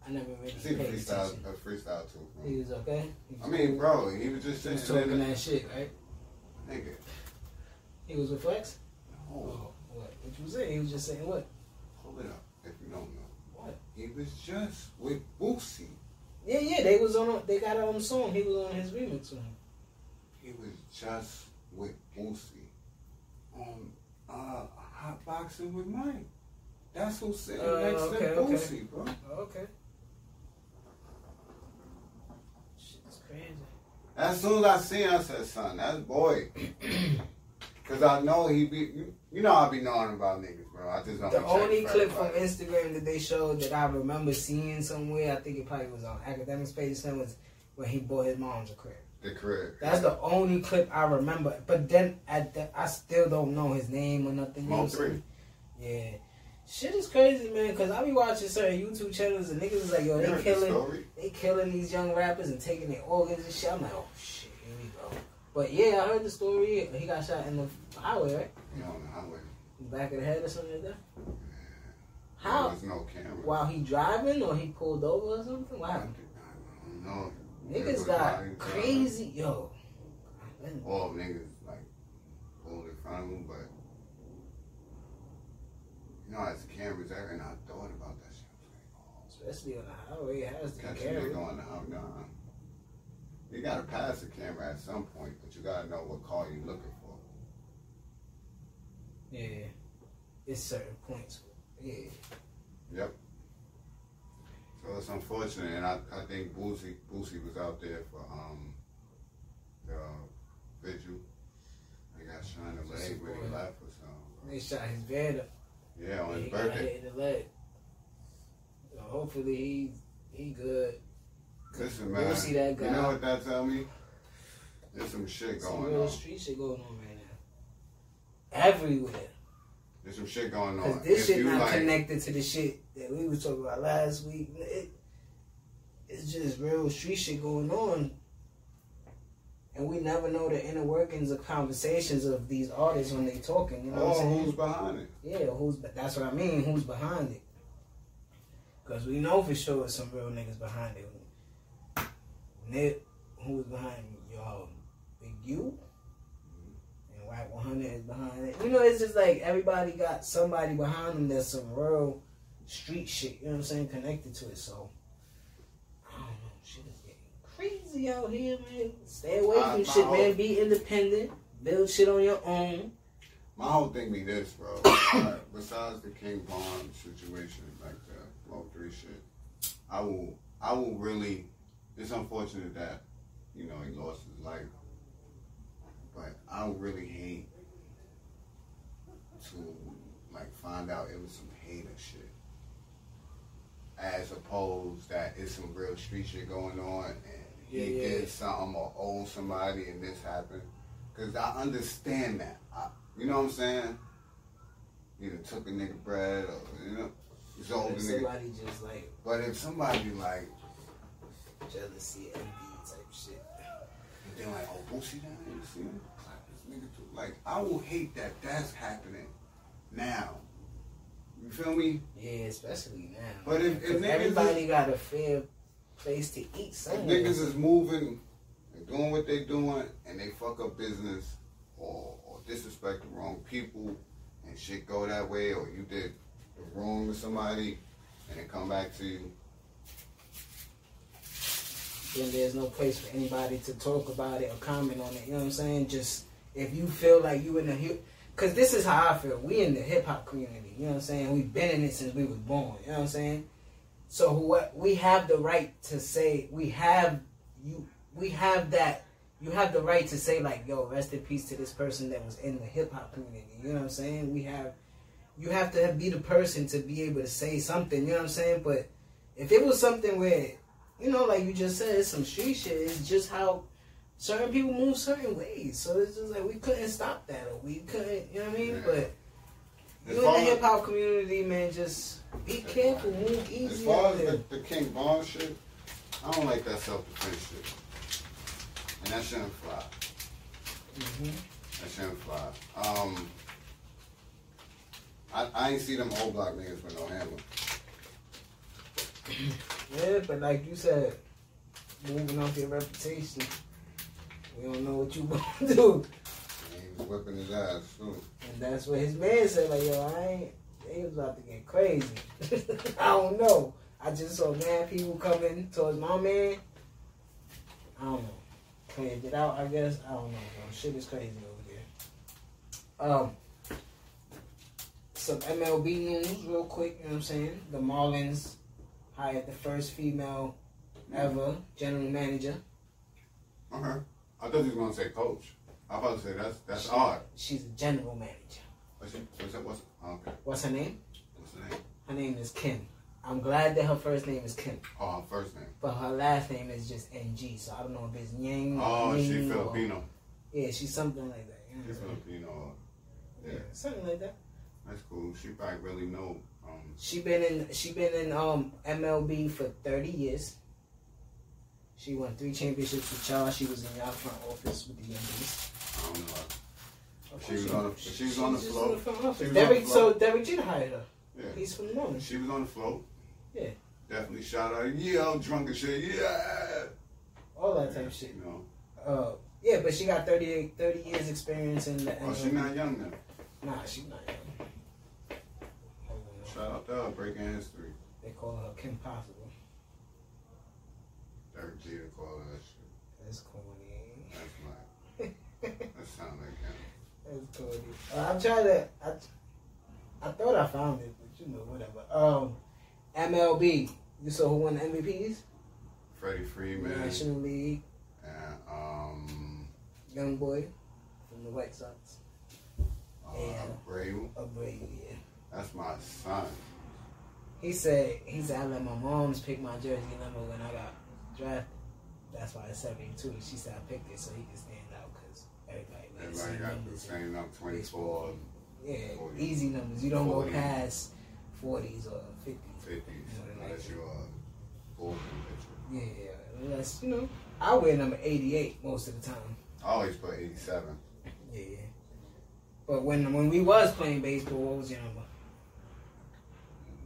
I never really I seen the freestyle, attention. a freestyle too. Bro. He was okay. He was I mean, bro, he was just he was talking there. that shit, right? Nigga, He was with Flex. no, Oh, what? What you was saying? He was just saying what? hold it up. If you don't know, What? he was just with Boosie. Yeah, yeah. They was on. They got on a song. He was on his remix with him. He was just with Boosie on uh, hot boxing with Mike. That's who's sitting Uh, next okay, to okay. Boosie, bro. Okay. Shit's crazy. As soon as I seen, I said, "Son, that's boy." [CLEARS THROAT] Cause I know he be, you, you know, I be knowing about niggas, bro. I just don't. The only clip from. Instagram that they showed that I remember seeing somewhere, I think it probably was on Academics page, was when he bought his mom's a crib. Crib. That's the only clip I remember. But then at the, I still don't know his name or nothing. You Mo3. Yeah. Shit is crazy, man. Because I be watching certain YouTube channels and niggas is like, yo, they killing, they killing these young rappers and taking their organs and shit. I'm like, oh shit, here we go. But yeah, I heard the story. He got shot in the highway, right? Know, on the highway. Back of the head or something like that. There How? was no camera. While he driving or he pulled over or something? What I don't know. Niggas got crazy, yo. All niggas like pulled in front of him, but you know, as the cameras there, and I thought about that shit. I was like, oh. Especially on the highway, it has oh, to be a nigga careful. on the highway. Nah. You gotta pass the camera at some point, but you gotta know what car you looking for. Yeah, it's certain points. Yeah, Yep. So it's unfortunate, and I, I think Boosie Boosie was out there for um the vigil. He got shot in the leg when he left or something. they shot his van up. Yeah, on his he got birthday. hit in the leg. So hopefully he he good. Listen, man. You man. see that guy? You know what that tell me? There's some shit Some going real on. street shit going on right now. Everywhere. There's some shit going Cause on. this If shit not like- connected to the shit that we was talking about last week. It, it's just real street shit going on. And we never know the inner workings of conversations of these artists when they talking. You know what I'm Oh, saying? who's behind it? Yeah, who's that's what I mean. Who's behind it? Because we know for sure some real niggas behind it. Nip, who's behind y'all? Big U, and White 100 is behind it. You know, it's just like everybody got somebody behind them that's some real street shit. You know what I'm saying? Connected to it. So I don't know. Shit is getting crazy out here, man. Stay away from shit, whole- man. Be independent. Build shit on your own. My whole thing be this, bro. [COUGHS] Besides the King Von situation, like the Mo3 shit, I will, I will really. It's unfortunate that you know he lost his life, but I would really hate to like find out it was some hater shit, as opposed that it's some real street shit going on and he Yeah, yeah. did something or owed somebody and this happened. Cause I understand that. I, you know what I'm saying? either took a nigga bread or you know, If nigga. somebody just like But if somebody like, jealousy, envy type shit. they're like, oh, Boosie down here, you see him? Clap this nigga too. Like, I will hate that that's happening now. You feel me? Yeah, especially now. But if- if everybody got a fair place to eat somewhere. niggas is moving and doing what they doing and they fuck up business or, or disrespect the wrong people and shit go that way or you did wrong to somebody and it come back to you. then there's no place for anybody to talk about it or comment on it. You know what I'm saying? Just if you feel like you in the hip, because this is how I feel. We in the hip hop community. You know what I'm saying? We've been in it since we was born. You know what I'm saying? So what we have the right to say. We have you. We have that. You have the right to say like, "Yo, rest in peace to this person that was in the hip hop community." You know what I'm saying? We have. You have to be the person to be able to say something. You know what I'm saying? But if it was something where you know, like you just said, it's some street shit. It's just how certain people move certain ways. So it's just like we couldn't stop that, or we couldn't, you know what I mean? Yeah. But As you in the hip hop community, man, just be careful, move easy. As far as the, the King Von shit, I don't like that self defense shit. And that shouldn't fly. hmm That shouldn't fly. Um, I, I ain't see them old block niggas with no hammer. Yeah, but like you said, moving off your reputation, we don't know what you gonna [LAUGHS] do. And he was whipping his ass too. And that's what his man said, like, yo, I ain't, they was about to get crazy. [LAUGHS] I don't know. I just saw mad people coming towards my man. I don't know. Cleared it out, I guess. I don't know, bro. Shit is crazy over there. Um, some MLB news real quick, you know what I'm saying? The Marlins hired the first female ever general manager. Okay. I thought you was gonna say coach. I was about to say that's that's She- odd. She's a general manager. What's, it, what's? What's okay? What's her name? What's the name? Her name is Kim. I'm glad that her first name is Kim. Oh, her first name. But her last name is just NG, so I don't know if it's Yang. Oh, she Ning or- Filipino. Yeah, she's something like that. You know She's Filipino. Yeah, Yeah, something like that. that's cool. She probably really know. Um, She been in she been in um MLB for 30 years. She won three championships with y'all. She was in y'all front office with the Yankees. I don't know. She was she- on the- she was on the just float. in the front office. She was on Derek, the so float. Derek Jeter hired her. Yeah, He's from the Marlins. she was on the float. Yeah. Definitely shout out. Yeah, I'm drunk and shit. Yeah. All that type of shit. You know. Uh, yeah, but she got 30, 30 years experience in the Oh, MLB. she not young then. Nah, she's not young. Shout out to her, breaking history. They call her Kim Possible. Derek Jeter called that shit. That's corny. That's my. [LAUGHS] That sound like him. That's corny. Uh, I'm trying to. I, I thought I found it, but you know, whatever. Um, MLB. You saw who won the MVPs? Freddie Freeman National League. and um Young boy from the White Sox. uh, Yeah. Abreu. Abreu, yeah. That's my son. He said he said I let my mom's pick my jersey number when I got drafted. That's why it's 72. She said I picked it so he could stand out because everybody Everybody got the same number, 24, Yeah, 40. easy numbers. You don't 40. go past 40s or 50s. 50s, unless you're a pitcher. Yeah, yeah. Unless, you know, I wear number 88 most of the time. I always put 87. Yeah. But when when we was playing baseball, what was your number?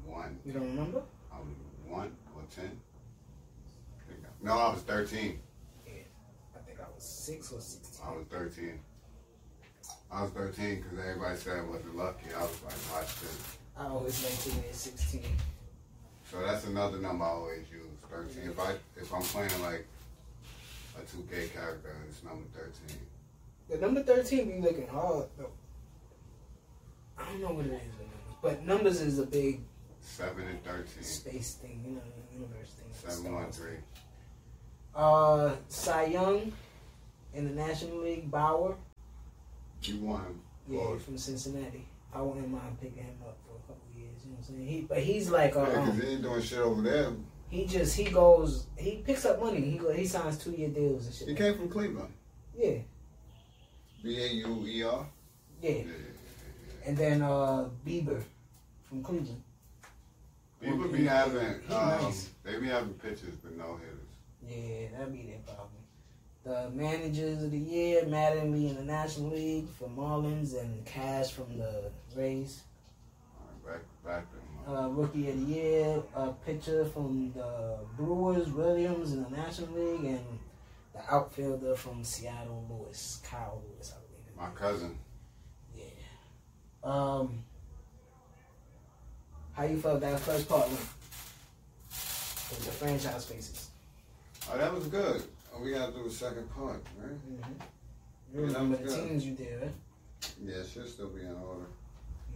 One. You don't remember? I was one or 10. I No, I was 13. Yeah, I think I was 6 or 16. I was 13. I was 13 because everybody said I wasn't lucky. I was like, watch this. I always liked to wear 16. So that's another number I always use. 13. If I if I'm playing like a 2K character, it's number 13. The number 13 be looking hard, though. I don't know what it is. But numbers is a big Seven and 13. space thing, you know, universe thing. Seven one three. Uh, Cy Young in the National League, Bauer. You won. Yeah, Well, from Cincinnati. I wouldn't mind picking him up for a couple years. You know what I'm saying? He, but he's like, uh, Yeah, um, he ain't doing shit over there. he just he goes, he picks up money. He go, he signs two year deals and shit. He came from Cleveland. Yeah, B A U E R. yeah. Yeah. And then uh Bieber from Cleveland. People be having, um, nice. they be having pitchers but no hitters. Yeah, that'd be their problem. The managers of the year, Mattingly in the National League for Marlins and Cash from the Rays. Back, back. Uh, rookie of the year, a pitcher from the Brewers, Williams in the National League, and the outfielder from Seattle, Lewis, Kyle Lewis, I believe. My cousin. Yeah. Um. How you felt that first part? With the franchise faces. Oh, that was good. Oh, we gotta do a second part, right? Mm-hmm. Yeah, that was good. teams you did, right? Yeah, it should still be in order.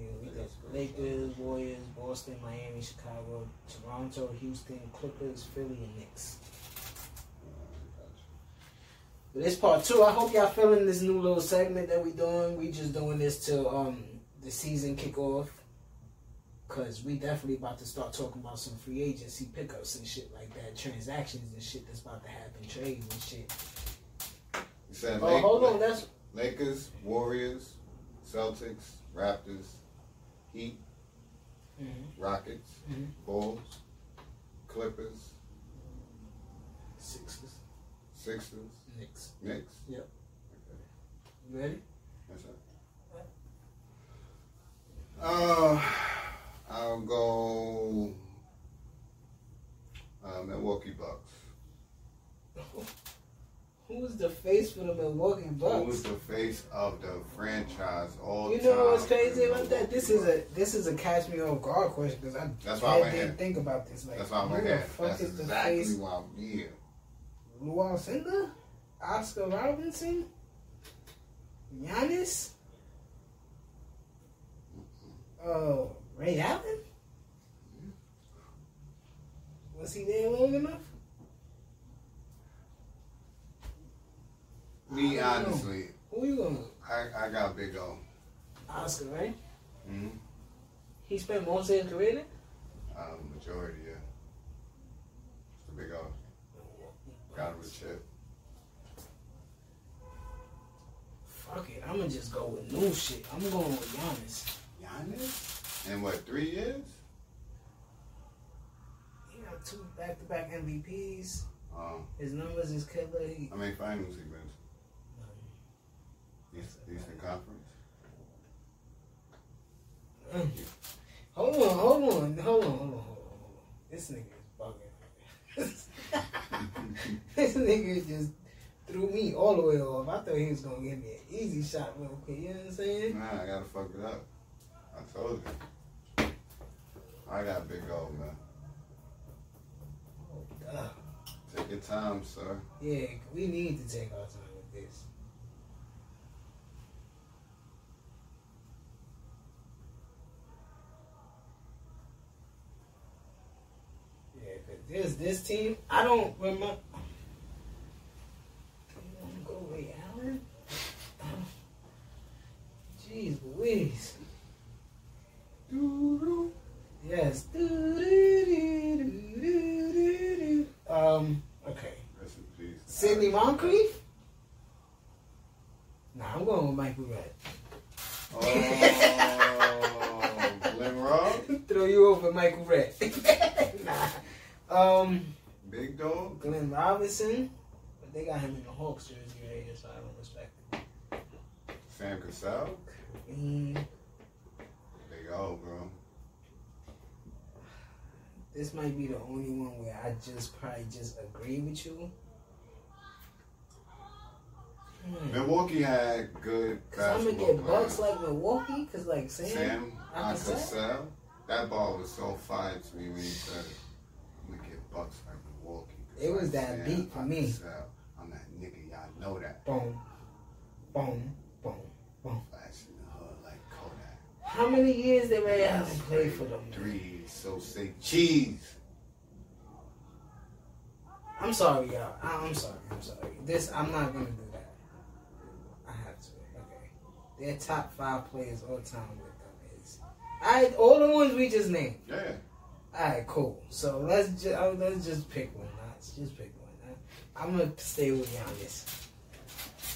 Yeah, we got. Lakers, Warriors, Boston, Miami, Chicago, Toronto, Houston, Clippers, Philly, and Knicks. But this part two. I hope y'all feeling this new little segment that we doing. We just doing this till um the season kick off. Cause we definitely about to start talking about some free agency pickups and shit like that, transactions and shit that's about to happen, trades and shit. You said Oh, Lake- hold on, that's Lakers, Warriors, Celtics, Raptors, Heat, Rockets, Mhm. Bulls, Clippers, Sixers, Sixers, Knicks. Knicks. Yep. Okay, You ready? that's it. Uh, I'll go uh, Milwaukee Bucks. [LAUGHS] Who's the face for the Milwaukee Bucks? Who's the face of the franchise all You time? know what's crazy about that? This is a this is a catch me off guard question because I That's why I had went to here. think about this. Like, That's why I'm the fuck that's is the exactly face? why I'm here. Lou Alcindor, Oscar Robinson, Giannis, uh, Ray Allen. Was he there long enough? Me, know. honestly, Who you gonna? I, I got Big O. Oscar, right? Mm-hmm. He spent most of his career there. Um, majority, yeah. It's the Big O. Got him a chip. Fuck it, I'm gonna just go with new shit. I'm going with Giannis. Giannis? In what, three years? He got two back-to-back MVPs. Um, His numbers is killer. He, how many finals he to? East, Eastern Conference? Mm. Hold on, hold on, hold on, hold on, hold on, hold on. This nigga is bugging. [LAUGHS] this nigga just threw me all the way off. I thought he was gonna give me an easy shot real quick. You know what I'm saying? Nah, I gotta fuck it up. I told you. I got Big O, man. Oh, duh. Take your time, sir. Yeah, we need to take our time with this. Yeah, 'cause this this team, I don't remember. You want to go Ray Allen? Jeez Louise. Doo-doo. Yes. Um. Okay. Rest in peace. Sidney Moncrief? Nah, I'm going with Michael Redd. Oh, Glenn Ross? [LAUGHS] Throw you over Michael Redd. [LAUGHS] nah. Um, Big Dog? Glenn Robinson. But they got him in the Hawks jersey right here, so I don't respect it. Sam Cassell? Mm, Big O, bro. This might be the only one where I just probably just agree with you. Hmm. Milwaukee had good Cause I'm gonna get players. bucks like Milwaukee, cause like Sam, Sam I say. Cassell? That ball was so fire to me when he said gonna get bucks like Milwaukee. It was that Sam beat for me. I'm that nigga, y'all know that. boom, boom, boom. Flash in the hood like Kodak. How many years did Ray Allen play for them? Three, so say cheese. I'm sorry, y'all. I- I'm sorry. I'm sorry. This I'm not gonna do that. I have to. Okay. Their top five players all time with them is. I all the ones we just named. Yeah. All right, cool. So let's just uh, let's just pick one. Let's just pick one. I- I'm gonna stay with Giannis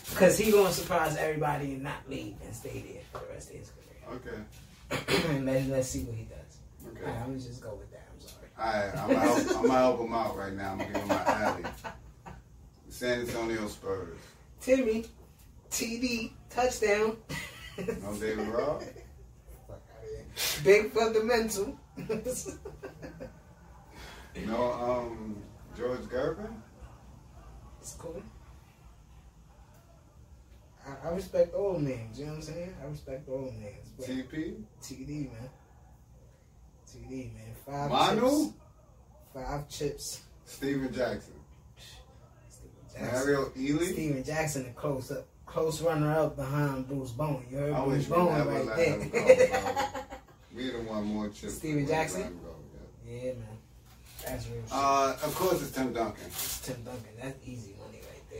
because he gonna surprise everybody and not leave and stay there for the rest of his career. Okay. and [COUGHS] let, let's see what he does. Okay. All right, I'm gonna just go with that. I'm sorry. Alright, I'm gonna help, I'm gonna help him out right now. I'm gonna give him my alley. [LAUGHS] San Antonio Spurs. Timmy, TD, touchdown. No David Robb? Fuck outta here. Big fundamental. [LAUGHS] No, um, George Gervin? it's cool. I, I respect old names, you know what I'm saying? I respect old names. But TP? TD, man. TD, man. Five Manu? chips. Five chips. Stephen Jackson. Stephen Jackson. Mario Elie? Stephen Jackson, a close up, close runner up behind Bruce Bowen. You heard I Bruce wish Bowen right let there. him go, bro. [LAUGHS] We the one more chips. Stephen Jackson? let him go, yeah. yeah, man. That's real shit. Uh, of course it's Tim Duncan. It's Tim Duncan. That's easy money right there.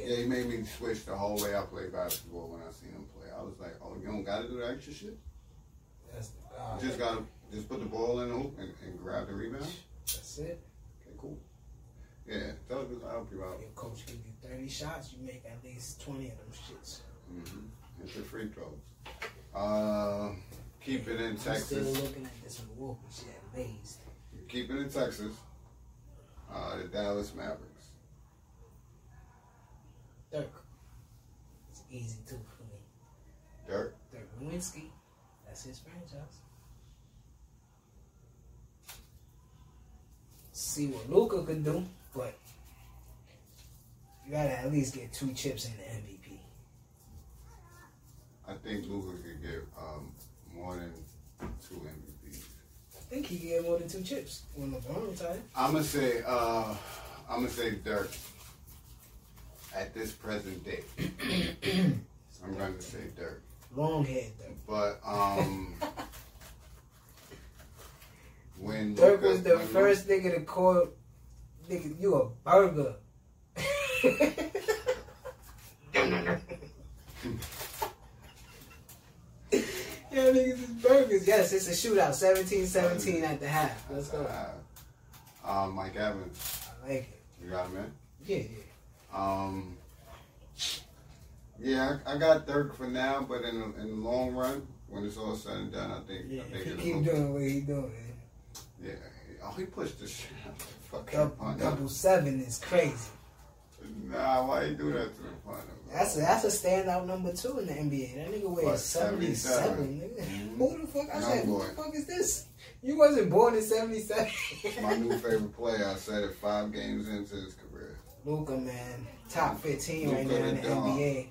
Yeah, he made me switch the whole way I play basketball when I seen him play. I was like, oh, you don't gotta do the extra shit. That's the. You just gotta just put the ball in the hoop and, and grab the rebound. That's it. Okay, cool. Yeah, tell us I'll help you out. Your coach give you 30 shots, you make at least 20 of them shits. Mm-hmm. It's the free throws. Uh, keep it in I'm still Texas. looking at this Milwaukee shit amazed. Keep it in Texas. Uh, the Dallas Mavericks. Dirk. It's easy too for me. Dirk. Dirk Nowitzki. That's his franchise. See what Luka could do, but you gotta at least get two chips in the MVP. I think Luka could get um, more than two MVPs. I think he can get more than two chips when LeBron retired. I'm gonna say. Uh, I'm gonna say Dirk. At this present day, [CLEARS THROAT] I'm gonna say Dirk. Long head Dirk. But um, when Dirk was the when first nigga to call nigga you a burger. Yeah, niggas is burgers. Yes, it's a shootout. 17-17 at the half. Let's go. Uh, um, Mike Evans, I like it. you got him in. Yeah, yeah. Um, yeah, I, I got Dirk for now, but in the, in the long run, when it's all said and done, I think Yeah, I if think he keep doing what he doing, Yeah, oh, he pushed the shit out the fucking double, double seven is crazy. Nah, why you do that to the punter? That's a, that's a standout number two in the NBA. That nigga weighs 77, 77? nigga. Mhm. Who the fuck? I Young said, who the fuck is this? You wasn't born in 77. my new favorite player. I said it five games into his career. Luka, man. Top 15 right now in the dog. NBA.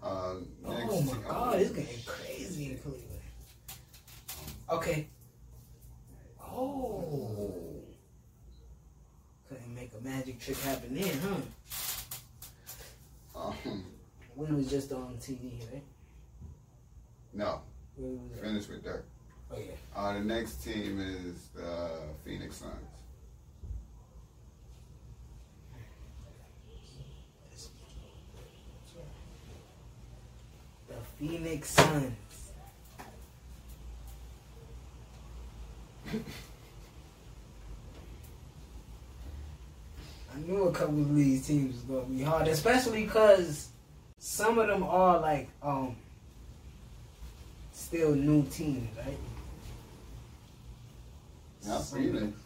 Uh, next Oh my god, it's getting crazy in Cleveland. Okay. Oh. Couldn't make a magic trick happen then, huh? Um, We was just on TV, right? no, Finished with Dirk. oh yeah. Uh, the next team is the Phoenix Suns. The Phoenix Suns. I knew a couple of these teams was gonna be hard, especially because some of them are like um still new teams, right? Not Phoenix.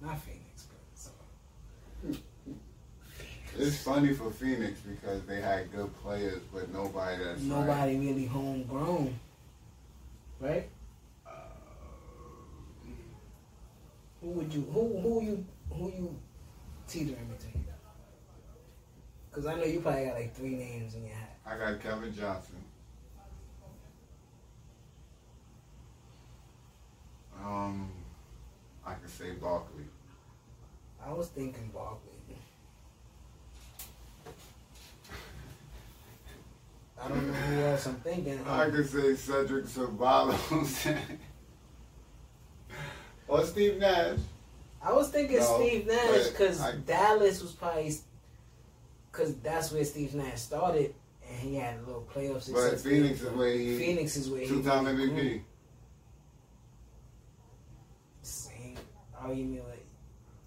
Not Phoenix, but so- It's funny for Phoenix because they had good players, but nobody that's nobody really homegrown, right? uh, Who would you who who you who you teetering between? Cause I know you probably got like three names in your hat. I got Kevin Johnson. Um, I could say Barkley. I was thinking Barkley. I don't know who else I'm thinking. I could say Cedric Ceballos. [LAUGHS] or Steve Nash. I was thinking No, Steve Nash because Dallas was probably because that's where Steve Nash started, and he had a little playoff success. But Phoenix is where he Phoenix is where he two-time MVP. grew. Mm. Same argument like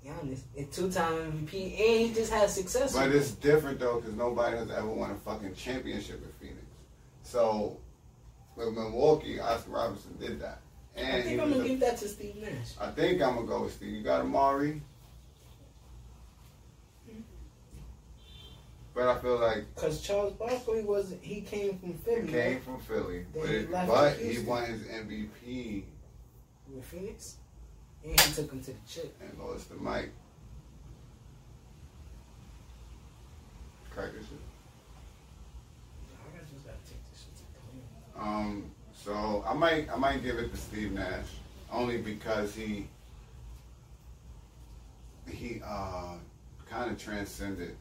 Giannis, a two-time MVP, and he just had success. But it's different though, because nobody has ever won a fucking championship. So With Milwaukee, Oscar Robertson did that. And I think I'm gonna a- give that to Steve Nash. I think I'm gonna go with Steve. You got Amar'e, but I feel like Cause Charles Barkley was he came from Philly, he came from Philly, but, he but he won his MVP with Phoenix, and he took him to the chip. and lost to Mike. Crack this shit. I just gotta take this shit to the Um, so I might I might give it to Steve Nash only because he he uh kind of transcended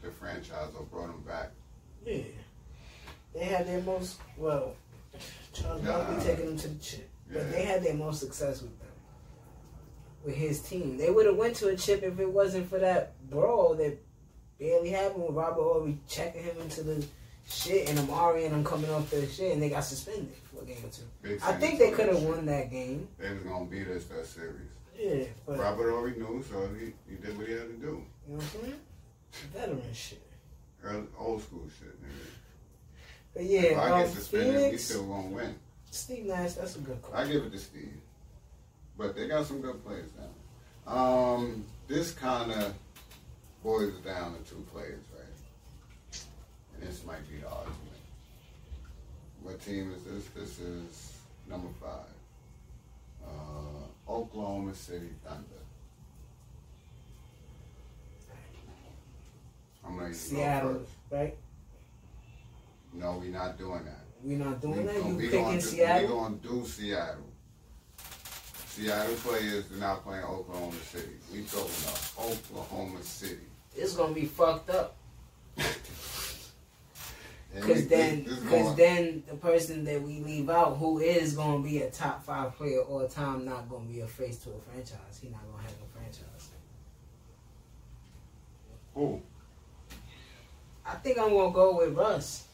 the franchise or brought him back. Yeah, they had their most well. Charles Nah. Barkley taking them to the chip, but they had their most success with them. With his team, they would have went to a chip if it wasn't for that brawl that barely happened with Robert Horry checking him into the shit and Amar'e and them coming off the shit and they got suspended game two. I think they could have won that game. They was gonna beat us that series. Yeah, but Robert already knew, so he, he did what he had to do. you know what I'm saying? Veteran shit. Early, old school shit, nigga. But yeah, if I um, get suspended, we Phoenix, still gonna win. Steve Nash, that's a good call. I give it to Steve. But they got some good players now. Um, this kind of boils down to two players, right? And this might be the argument. What team is this? This is number five. Uh, Oklahoma City Thunder. I'm gonna let you go Seattle, right? No, we're not doing that. We're not doing We that. You we picking gonna do- Seattle? We're gonna do Seattle. Seattle players are not playing Oklahoma City. We talking about Oklahoma City. It's gonna be fucked up. [LAUGHS] And we- Cause then, this- this cause then the person that we leave out, who is gonna be a top five player all time, not gonna be a face to a franchise. He not gonna have a franchise. who? I think I'm gonna go with Russ.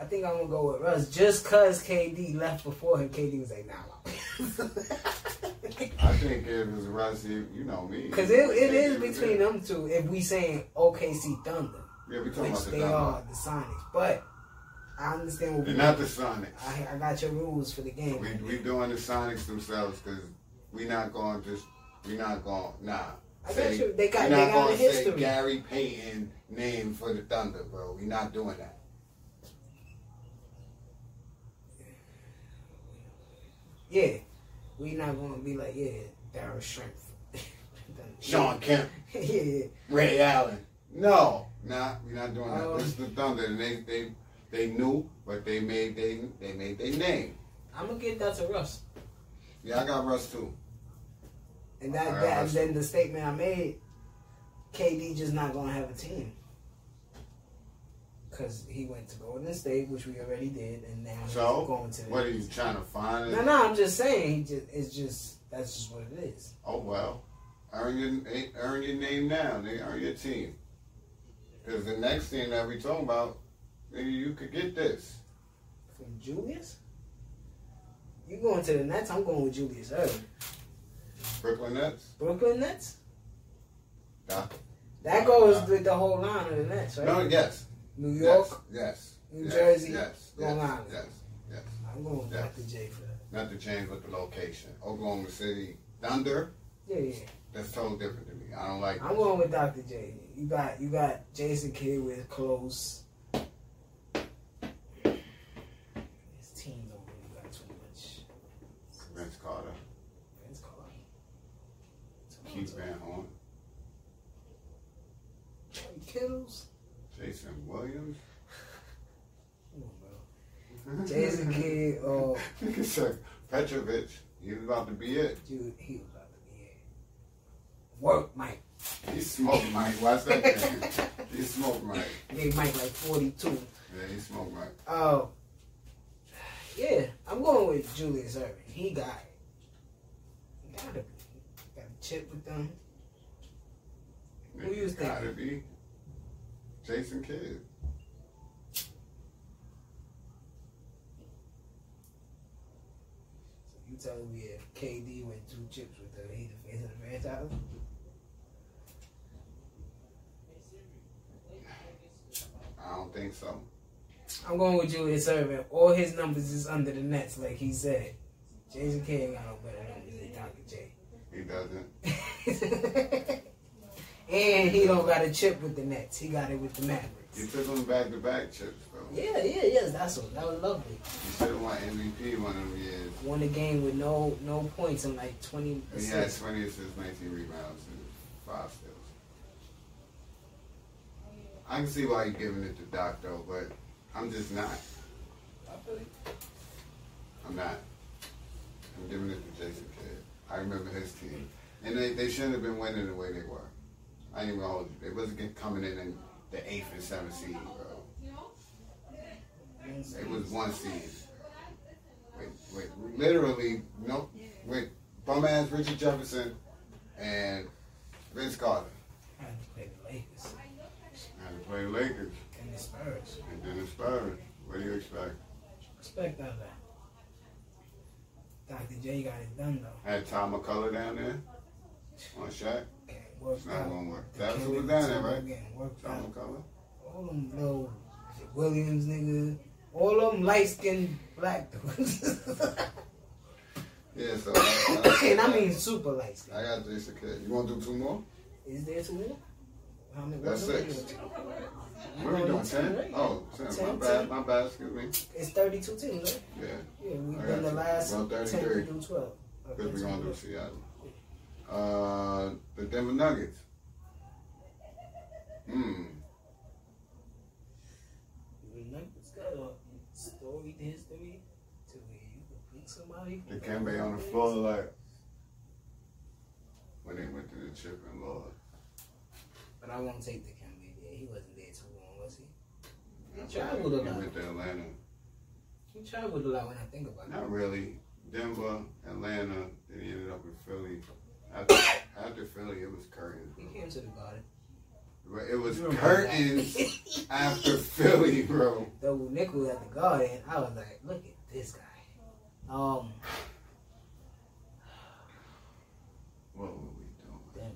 I think I'm gonna go with Russ just cause KD left before him. KD was like, nah. [LAUGHS] I think it was Russ. You know me. Cause it, it They between them two. If we saying OKC Thunder, Yeah, we talking about the they are the Sonics, but I understand what They're we. not the Sonics. I, I got your rules for the game. We we doing the Sonics themselves because we not going to. Just we not going. Nah. I got you. They got- we they not got a gonna say. Gary Payton name for the Thunder, bro. We not doing that. Yeah, we not gonna be like yeah, Darren Strength. [LAUGHS] Shawn Kemp. [LAUGHS] yeah. Ray Allen. No, nah, we're not doing that. Um, this is the Thunder, and they they they knew, but they made they they made their name. I'm gonna get that to Russ. Yeah, I got Russ too. And that, that Russ. then the statement I made, KD just not gonna have a team. Cause he went to Golden State, which we already did, and now So, he's going to. What are you trying to find? No, no, I'm just saying. He just it's just that's just what it is. Oh well, earn your earn your name now. They earn your team. Because the next team that we talking about, maybe you could get this. From Julius, you going to the Nets? I'm going with Julius Erving. Brooklyn Nets. Brooklyn Nets. Yeah. That goes with the whole line of the Nets, right? No, yes. New York. Yes. yes New yes, Jersey, Yes. Long yes, Island. Yes. Yes. I'm going with Yes. Dr. J for that. Not to change with the location. Oklahoma City Thunder. Yeah, yeah. That's totally different to me. I don't like. I'm going with Dr. J. You got you got Jason Kidd with close. His team don't really got too much. Vince Carter, Vince Carter. Keith Van Horn, Troy Kittles. Jason Williams. On. Jason Kidd. Oh, Nigga said Petrovic. He was about to be it. dude, he was about to be it. Work, Mike. He smoked Mike. Watch that. He smoked Mike. Gave Mike like 42. Yeah, he smoked Mike. Oh, yeah. I'm going with Julius Erving. He got it. He gotta be. Got a chip with them. Who you Nigga Gotta be Jason Kidd. So you telling me if KD went two chips with them, he the face of the franchise? I don't think so. I'm going with Julius Erving. All his numbers is under the nets, like he said. Jason ain't got no better numbers than Dr. J. He doesn't. [LAUGHS] and he don't got a chip with the Nets. He got it with the You Mavericks. took him back to back chips, bro. Yeah, yeah, yes. That's what. That was lovely. You should have won MVP one of them years. Won a game with no no points and like 20 He had 20 assists, 19 rebounds, and five steals. I can see why you're giving it to Doc, though, but I'm just not. I'm not. I'm giving it to Jason Kidd. I remember his team. And they, they shouldn't have been winning the way they were. I ain't even gonna hold you. They wasn't coming in in the eighth and seventh seed, bro. It was one seed. With, with literally, no, with bum ass Richard Jefferson and Vince Carter. Play Lakers Had to play the Lakers and the Spurs. and then the Spurs. What do you expect? Expect out of that. Dr. J got it done though. Had Todd MacCulloch down there on Shaq. Okay, It's not out. gonna work. That's what was down there, right? Tom out. McCullough. All them little Williams nigga. All them light skinned black dudes. [LAUGHS] Yeah, so [COUGHS] I, and I mean super light skinned. I got Jason Kidd. You want to do two more? Is there two more? How many? That's we six. What are we doing? Ten? right? Oh, ten. My Ten, bad. ten. My bad. Excuse me. It's 32 teams, right? Yeah, Yeah, we've done the last Well, 10 33. through 12. because we're gonna do Seattle. Uh, the Denver Nuggets. Hmm. The Nuggets got a storied history to where you can pick somebody. Dikembe on the floor like when they went to the chip and lost. But I won't take the Kemba there. He wasn't there too long, was he? He traveled a He lot. went to Atlanta. He traveled a lot when I think about it. Not really. Denver, Atlanta, then he ended up in Philly. After, after Philly, it was curtains. He Bro. came to the garden. But It was You remember curtains [LAUGHS] after Philly, bro. Though Nick was at the garden, I was like, look at this guy. Um, What were we doing? Denver.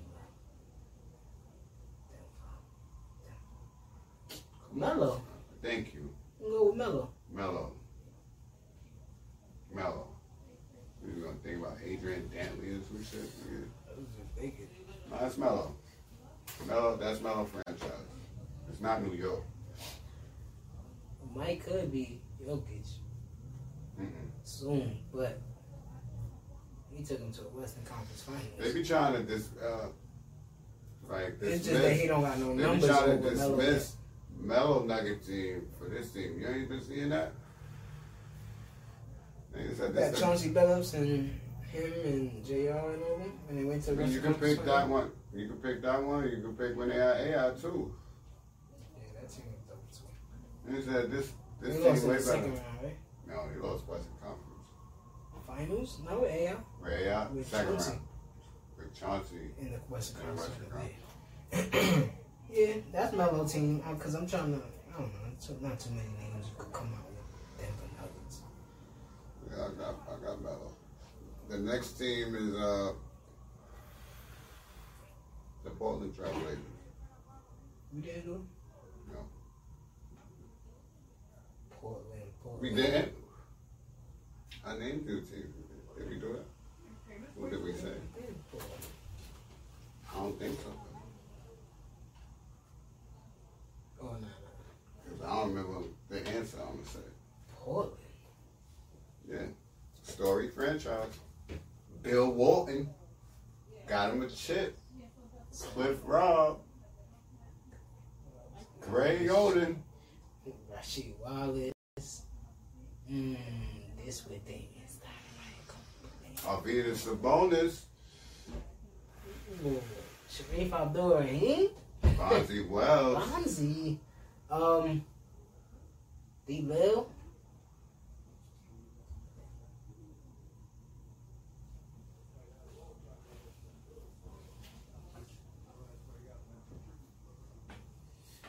Melo. Thank you. Go with Melo. Mello. Melo. We were gonna think about Adrian Dantley or some shit. nigga. I was just thinking. No, that's Melo. Melo, that's Melo franchise. It's not New York. Mike could be Jokic Mm-mm. soon, but he took him to the Western Conference Finals. They be trying to dis, uh, like It's just that he don't got no They be trying to dismiss Melo Nugget team for this team. You ain't been seeing that. Niggas said That. Chauncey Billups and him and JR and all them when they went to you can pick that one. You can pick that one. You can pick when they had AI too. Yeah, that team was dope too. And he said this this They team way better. second round, right? No, he lost Western Conference. Finals? No, AI Where AI with second Chauncey round with Chauncey. in the Western Conference. [CLEARS THROAT] Western Finals. yeah, that's Melo team. Because I'm trying to, I don't know, it's not too many names you could come out with Denver Nuggets. Yeah, I got I got Melo. The next team is uh the Portland Trailblazers. We didn't do it? No. Portland, Portland. We didn't. I named two teams. Did we do it? What did we say? We did Portland. I don't think so. Oh, no, no. Because I don't remember the answer I'm gonna say. Portland. Yeah. Story franchise. Bill Walton. Got him a chip. Cliff Robb. Greg Oden. Rasheed Wallace. Mmm, this with Damian Stoudamire. Arvydas Sabonis. Ooh, Shareef Abdur-Rahim. Bonzi Wells. Bonzi. Um, D. Lil.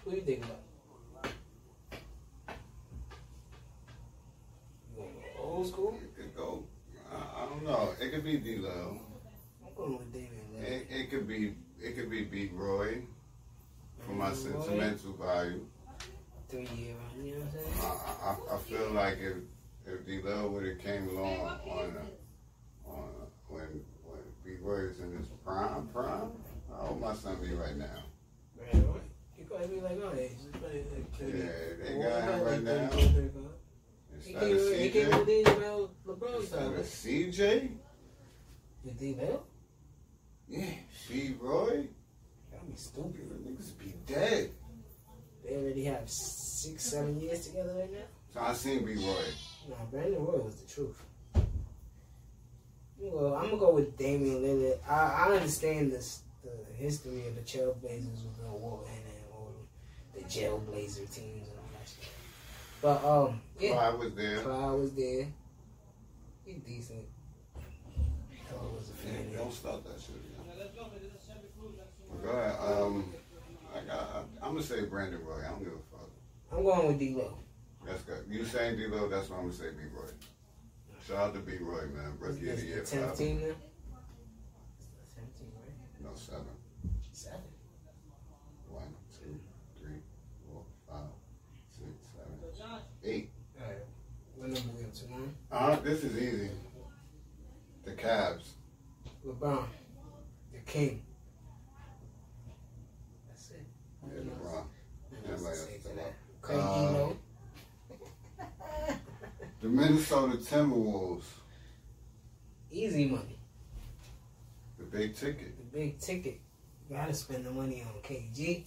Who you think about? You want to go old school? It could go. I, I don't know. It could be D-Lo. I'm going with Lillard. It, it could be. It could be Big Roy. For my sentimental value. three year. You know what I'm saying? I, I, I feel like if if D Lil would have came along on a, on a, when when B Roy was in his prime prime, how old my son be right now? Right, right. He probably be like, oh, age. He's probably like 30. Yeah, they got him right now. He Instead of came, he came with CJ, these about LeBron instead of. CJ, You think that? yeah, B Roy, be stupid. niggas be dead. They already have six, seven years together right now. So I seen B Roy. Nah, Brandon Roy was the truth. Well, I'm gonna go with Damian Lillard. I, I understand this the history of the Trailblazers with Bill Walton and all the Jailblazer teams and all that shit. But um, yeah, Clyde was there. Clyde was there. He decent. I was a fan. don't stop that shit. Go ahead. Um, I got. I, I'm gonna say Brandon Roy. I don't give a fuck. I'm going with D-Lo. That's good. You saying D Lo? That's what I'm gonna say. B Roy. Shout out to B Roy, man. Rookie of the year. It's the 10th forever. team now? It's the 10th team, right? No seven. Seven. One, two, three, four, five, six, seven, eight. Alright. What number we up to, nine? Uh, this is easy. The Cavs. LeBron. The king. That's it. Yeah, LeBron. Nothing else to Everybody say else to is that. Craig Um, The Minnesota Timberwolves. Easy money. The big ticket. The big ticket. Gotta spend the money on KG.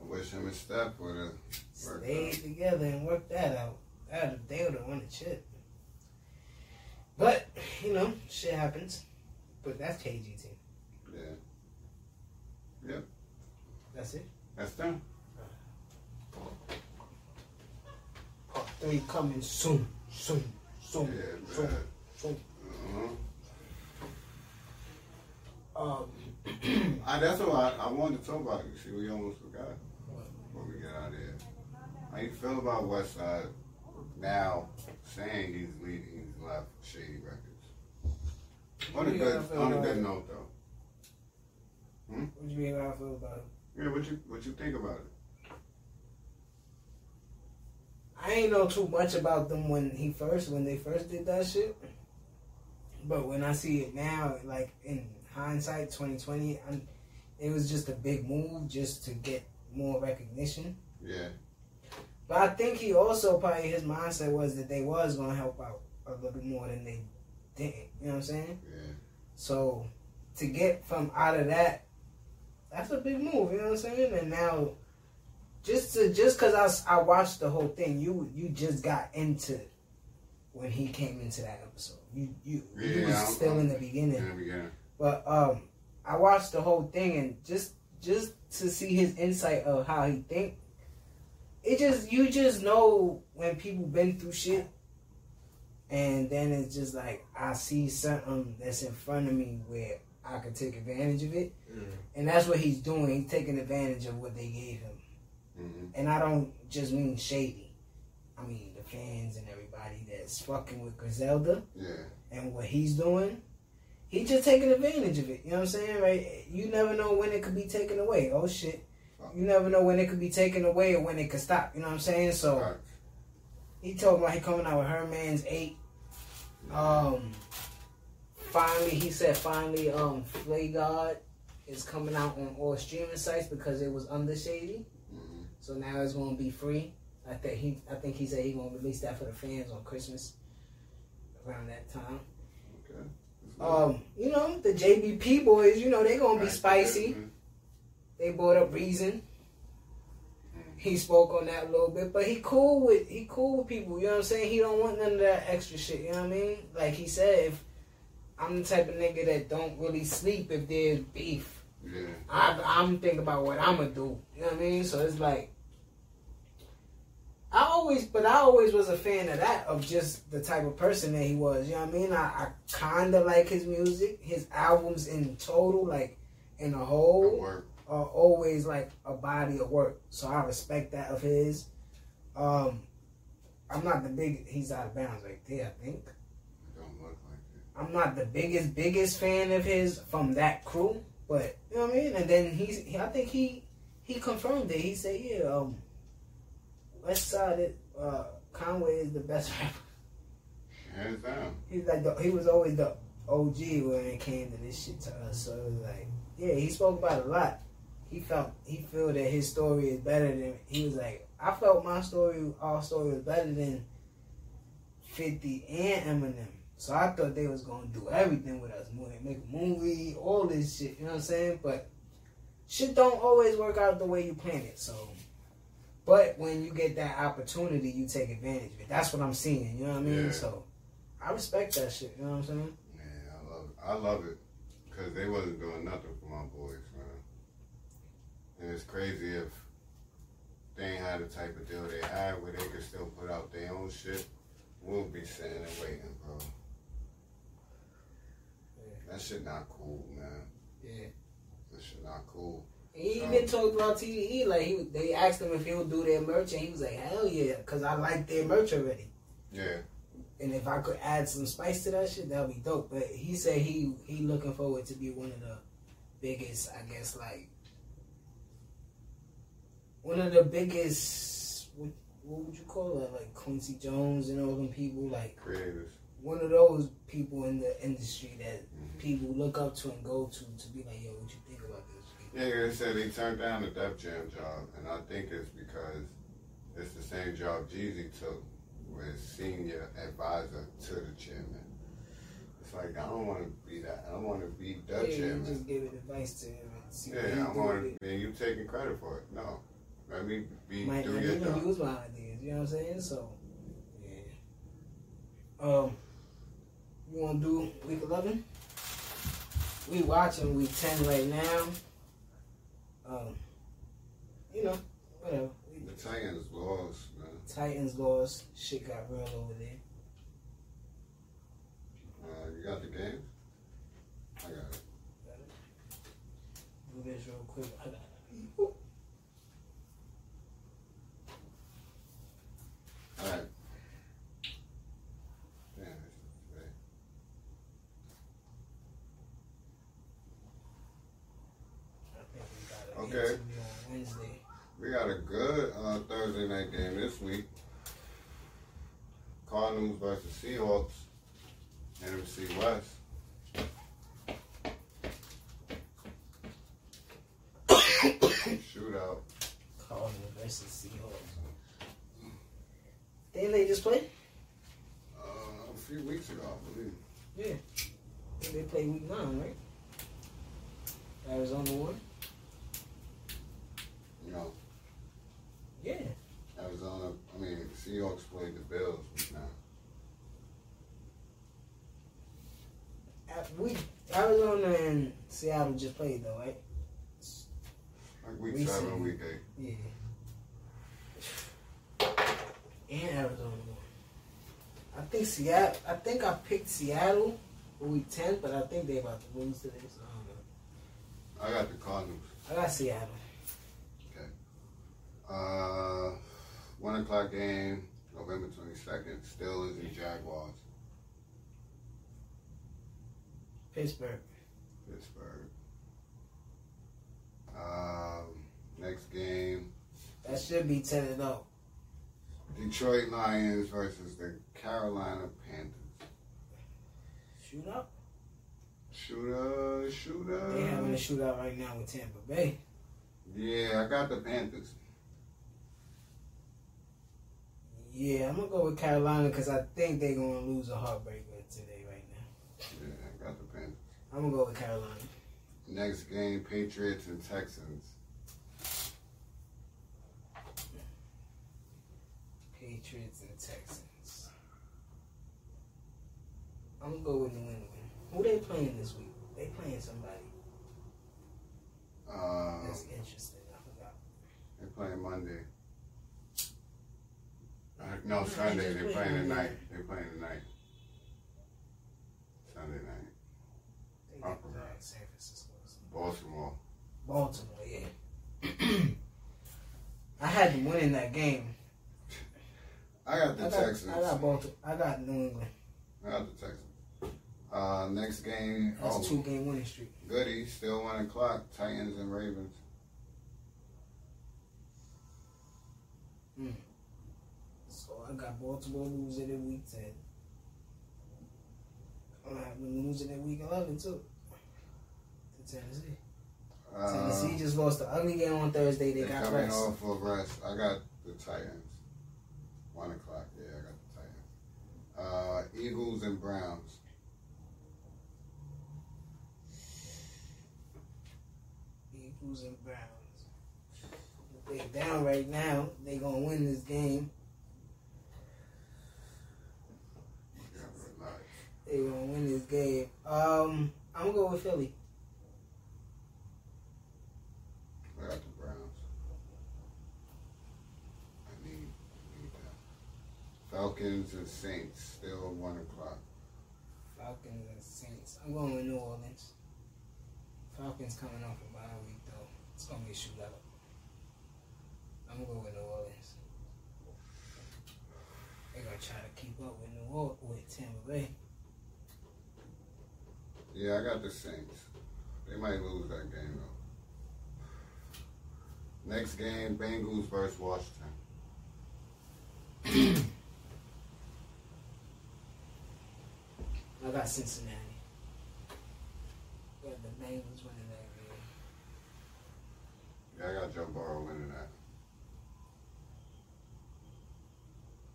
I wish him and Steph would have worked Stay out. together and worked that out. That they would have won the chip. But, you know, shit happens. But that's KG team. Yeah. Yep. That's it. That's them. Three coming soon. Soon. Soon. Yeah, soon. soon. Uh-huh. Um, [CLEARS THROAT] I, that's what I, I wanted to talk about. You see, we almost forgot before we get out of here. How you feel about Westside now saying he's leaving, he's left Shady Records? On a good, on a good note though. what do you mean how I feel about it? Yeah, what you what you think about it? I ain't know too much about them when he first when they first did that shit. But when I see it now, like in hindsight, twenty twenty, it was just a big move just to get more recognition. Yeah, But I think he also probably his mindset was that they was gonna help out a little more than they didn't. You know what I'm saying? yeah, So to get from out of that, that's a big move. You know what I'm saying? And now, just to just because I, I watched the whole thing, you you just got into when he came into that episode. You you you was I'm- still in the in beginning, the beginning. but um, I watched the whole thing and just just to see his insight of how he think. It just you just know when people been through shit and then it's just like I see something that's in front of me where I could take advantage of it, and that's what he's doing. He's taking advantage of what they gave him, hmm and I don't just mean shady. I mean the fans and everybody that's fucking with Griselda Yeah, and what he's doing. He's just taking advantage of it. You know what I'm saying, right? You never know when it could be taken away. Oh shit. You never know when it could be taken away or when it could stop. You know what I'm saying? So Right. he told about he coming out with her man's eight. Um, finally, he said finally, um, Flygod is coming out on all streaming sites because it was under Shady. So now it's gonna be free. I think he, I think he said he gonna release that for the fans on Christmas around that time. Okay. Um, you know the JBP boys, you know they gonna be spicy. They brought up Reason. He spoke on that a little bit, but he cool with he cool with people. You know what I'm saying? He don't want none of that extra shit. You know what I mean? Like he said, if I'm the type of nigga that don't really sleep if there's beef. Yeah. I, I'm thinking about what I'm gonna do. You know what I mean? So it's like I always, but I always was a fan of that of just the type of person that he was. You know what I mean? I, I kind of like his music, his albums in total, like in a whole are always like a body of work. So I respect that of his. Um, I'm not the big. He's out of bounds right there. I think Don't look like it. I'm not the biggest biggest fan of his from that crew, but you know what I mean. And then he's. he- I think he he confirmed it. He said, yeah, um, Westside, uh, Conway is the best [LAUGHS] rapper. Hands down. He's like the, he was always the OG when it came to this shit to us. So it was like, yeah, he spoke about a lot. He felt he feel that his story is better than he was like. I felt my story, our story was better than Fifty and Eminem. So I thought they was gonna do everything with us, make a movie, all this shit. You know what I'm saying? But shit don't always work out the way you plan it. So, but when you get that opportunity, you take advantage of it. That's what I'm seeing. You know what I mean? Yeah. So I respect that shit. You know what I'm saying? Yeah, I love it. I love it because they wasn't doing nothing for my boys, man. And it's crazy if they ain't had the type of deal they had where they could still put out their own shit. We'll be sitting and waiting, bro. That shit not cool, man. Yeah. That shit not cool. He even talked about TDE. Like he, they asked him if he would do their merch, and he was like, "Hell yeah," because I like their merch already. Yeah. And if I could add some spice to that shit, that'd be dope. But he said he he looking forward to be one of the biggest, I guess, like one of the biggest. What, what would you call it? Like Quincy Jones and all them people, like Creators. one of those people in the industry that Mhm. people look up to and go to to be like, yo, what you think? Yeah, they said they turned down the Def Jam job, and I think it's because it's the same job Jeezy took with senior advisor to the chairman. It's like I don't want to be that. I don't want to be the yeah, you chairman. just give advice to him and see Yeah, I want with it. to. And you taking credit for it? No, let me be might do not your even job. use my ideas. You know what I'm saying? So, yeah. Um, you want to do week 11? We watching week 10 right now. Um, you know, whatever. The Titans lost, man. Titans lost. Shit got real over there. Uh, you got the game? I got it. Do this real quick. I got All right. Damn, it's today. I think we got an Okay. Wednesday. We got a good uh, Thursday night game this week. Cardinals versus Seahawks. NFC West. Shootout. Cardinals versus Seahawks. Didn't they just play? Uh, a few weeks ago, I believe. Yeah. They play week nine, right? Arizona won? You know, Yeah. Arizona, I mean, the Seahawks played the Bills week nine. At- We Arizona and Seattle just played though, right? Like week We seven, see. week eight. Yeah. And Arizona. I think Seattle. I think I picked Seattle week ten, but I think they about to lose today. So I don't know. I got the Cardinals. I got Seattle. Uh, one o'clock game, November 22nd, Steelers and Jaguars, Pittsburgh. Pittsburgh. Um, next game, That should be ten and zero. Detroit Lions versus the Carolina Panthers. Shoot Shootout. Shooter, shooter. They having a shootout right now with Tampa Bay. Yeah, I got the Panthers. Yeah, I'm gonna go with Carolina because I think they're gonna lose a heartbreaker today right now. Yeah, I got the Panthers. I'm gonna go with Carolina. Next game, Patriots and Texans. Patriots and Texans. I'm gonna go with New England. Who they playing this week? They playing somebody Uh, that's interesting. I forgot. they're playing Monday. Uh, no, Sunday. They're playing tonight. They're playing tonight. Sunday night. They I got forgot. uh, San Francisco. Baltimore. Baltimore, yeah. [CLEARS THROAT] I had to win in that game. I got the I got, Texans. I got Baltimore. I got New England. I got the Texans. Uh, next game. That's oh, a two game winning streak. goody. Still one o'clock. Titans and Ravens. I got Baltimore losing in week ten. I'm going to have them losing in week eleven too. To Tennessee. Uh, Tennessee just lost the ugly game on Thursday. They got coming rest. off of rest. I got the Titans. One o'clock. Yeah, I got the Titans. Uh, Eagles and Browns. Eagles and Browns. They're down right now. They're gonna win this game. Yeah, relax. They gonna win this game. Um, I'm gonna go with Philly. I got the Browns. I need, I need that. Falcons and Saints still one o'clock. Falcons and Saints. I'm going with New Orleans. Falcons coming off a bye week though. It's gonna be a shootout. I'm gonna go with New Orleans. They're gonna try to keep up with New Orleans with Tampa Bay. Yeah, I got the Saints. They might lose that game though. Next game, Bengals versus Washington. I got Cincinnati. Yeah, the Bengals winning that game. Yeah, I got Joe Burrow winning that.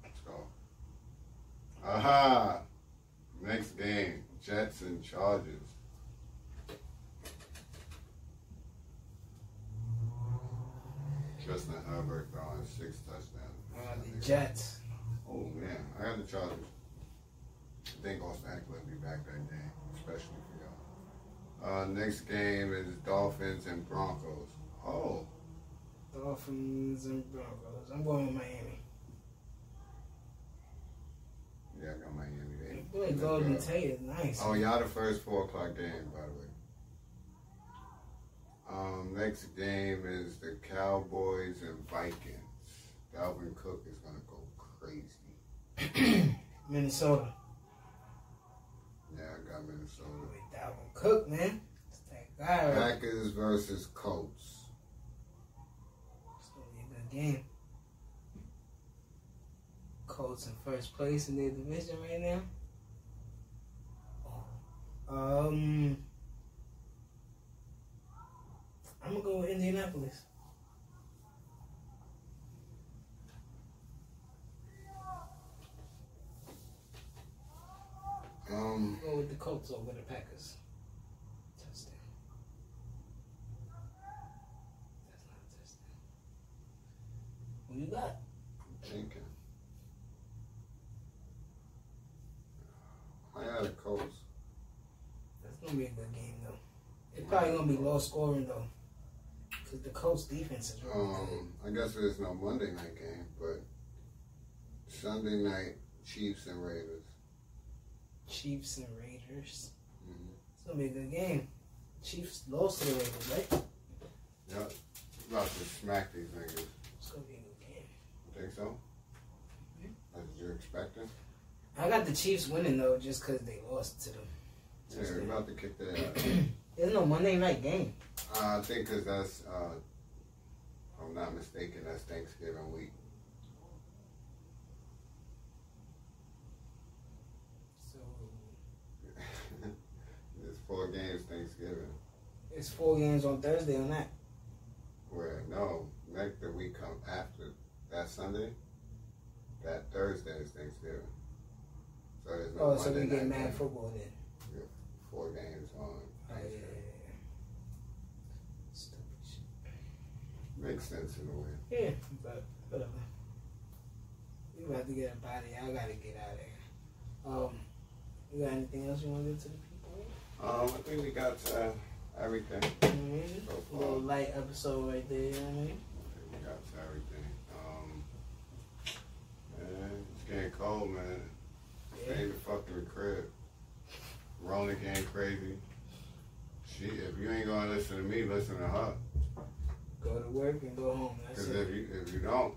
Let's go. Aha! Next game, Jets and Chargers. Justin Herbert throwing six touchdowns. Uh, the Jets. Oh man, I got the Chargers. I think Austin Ekeler will be back that day, especially for y'all. Uh, next game is Dolphins and Broncos. Oh, Dolphins and Broncos. I'm going with Miami. yeah, I got Miami. Golden. Tate is nice. Oh, y'all the first four o'clock game, by the way. Um, next game is the Cowboys and Vikings. Dalvin Cook is gonna go crazy. [CLEARS THROAT] Minnesota. Yeah, I got Minnesota. With Dalvin Cook, man. It's that. Right? Packers versus Colts. It's gonna be a good game. Colts in first place in their division right now. Um, I'm gonna go with Indianapolis. Um, Go with the Colts over the Packers. Touchdown. That's not a touchdown. Who you got? thinking. I had a Colts. Gonna be a good game though. It's probably gonna be low scoring though, because the Colts defense is really good. Um, I guess there's no Monday night game, but Sunday night Chiefs and Raiders. Chiefs and Raiders. Mhm. It's gonna be a good game. Chiefs lost to the Raiders, right? Yep. About to smack these niggas. It's gonna be a good game. You think so? That's what you're expecting? I got the Chiefs winning though, just because they lost to them. Yeah, they're about to kick their [CLEARS THROAT] ass. There's no Monday night game. Uh, I think because that's, uh, if I'm not mistaken, that's Thanksgiving week. So [LAUGHS] There's four games Thanksgiving. it's four games on Thursday on that. Where, no, next the week come after that Sunday, that Thursday is Thanksgiving. So there's no Oh, so Monday we get mad game. football then. Four games on Oh, yeah, Thanksgiving. Stupid shit. Makes sense in a way. Yeah, but whatever. We about to get up out of here. I gotta get out of here. Um, you got anything else you want to do to the people? Um, I think we got uh, everything. Mm-hmm. So A little light episode right there. You know what I mean? I we got everything. Um, man, it's getting cold, man. Yeah. Stay in the fucking crib. Rona getting crazy. Shit, if you ain't gonna listen to me, listen to her. Go to work and go home. Because if you if you don't,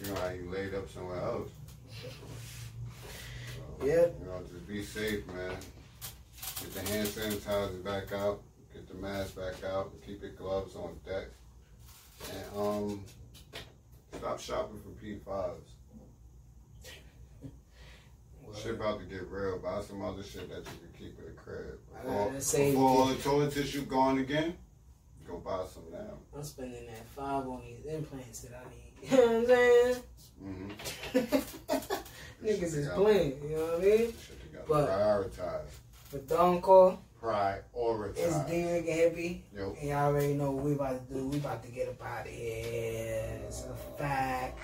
you know how you laid up somewhere else. So, Yep. You know, just be safe, man. Get the hand sanitizer back out. Get the mask back out. Keep your gloves on deck. And um, stop shopping for PS5s. Shit about to get real. Buy some other shit that you can keep in the crib. Before, before all the toilet tissue gone again, go buy some now. I'm spending that five on these implants that I need. [LAUGHS] You know what I'm saying? Mm-hmm. [LAUGHS] Niggas is playing, you know what I mean? Shit you gotta But- prioritize. But don't call. Prioritize. It's Dricanhippie. Yo. And y'all already know what we about to do. We about to get up out of here. It's a fact.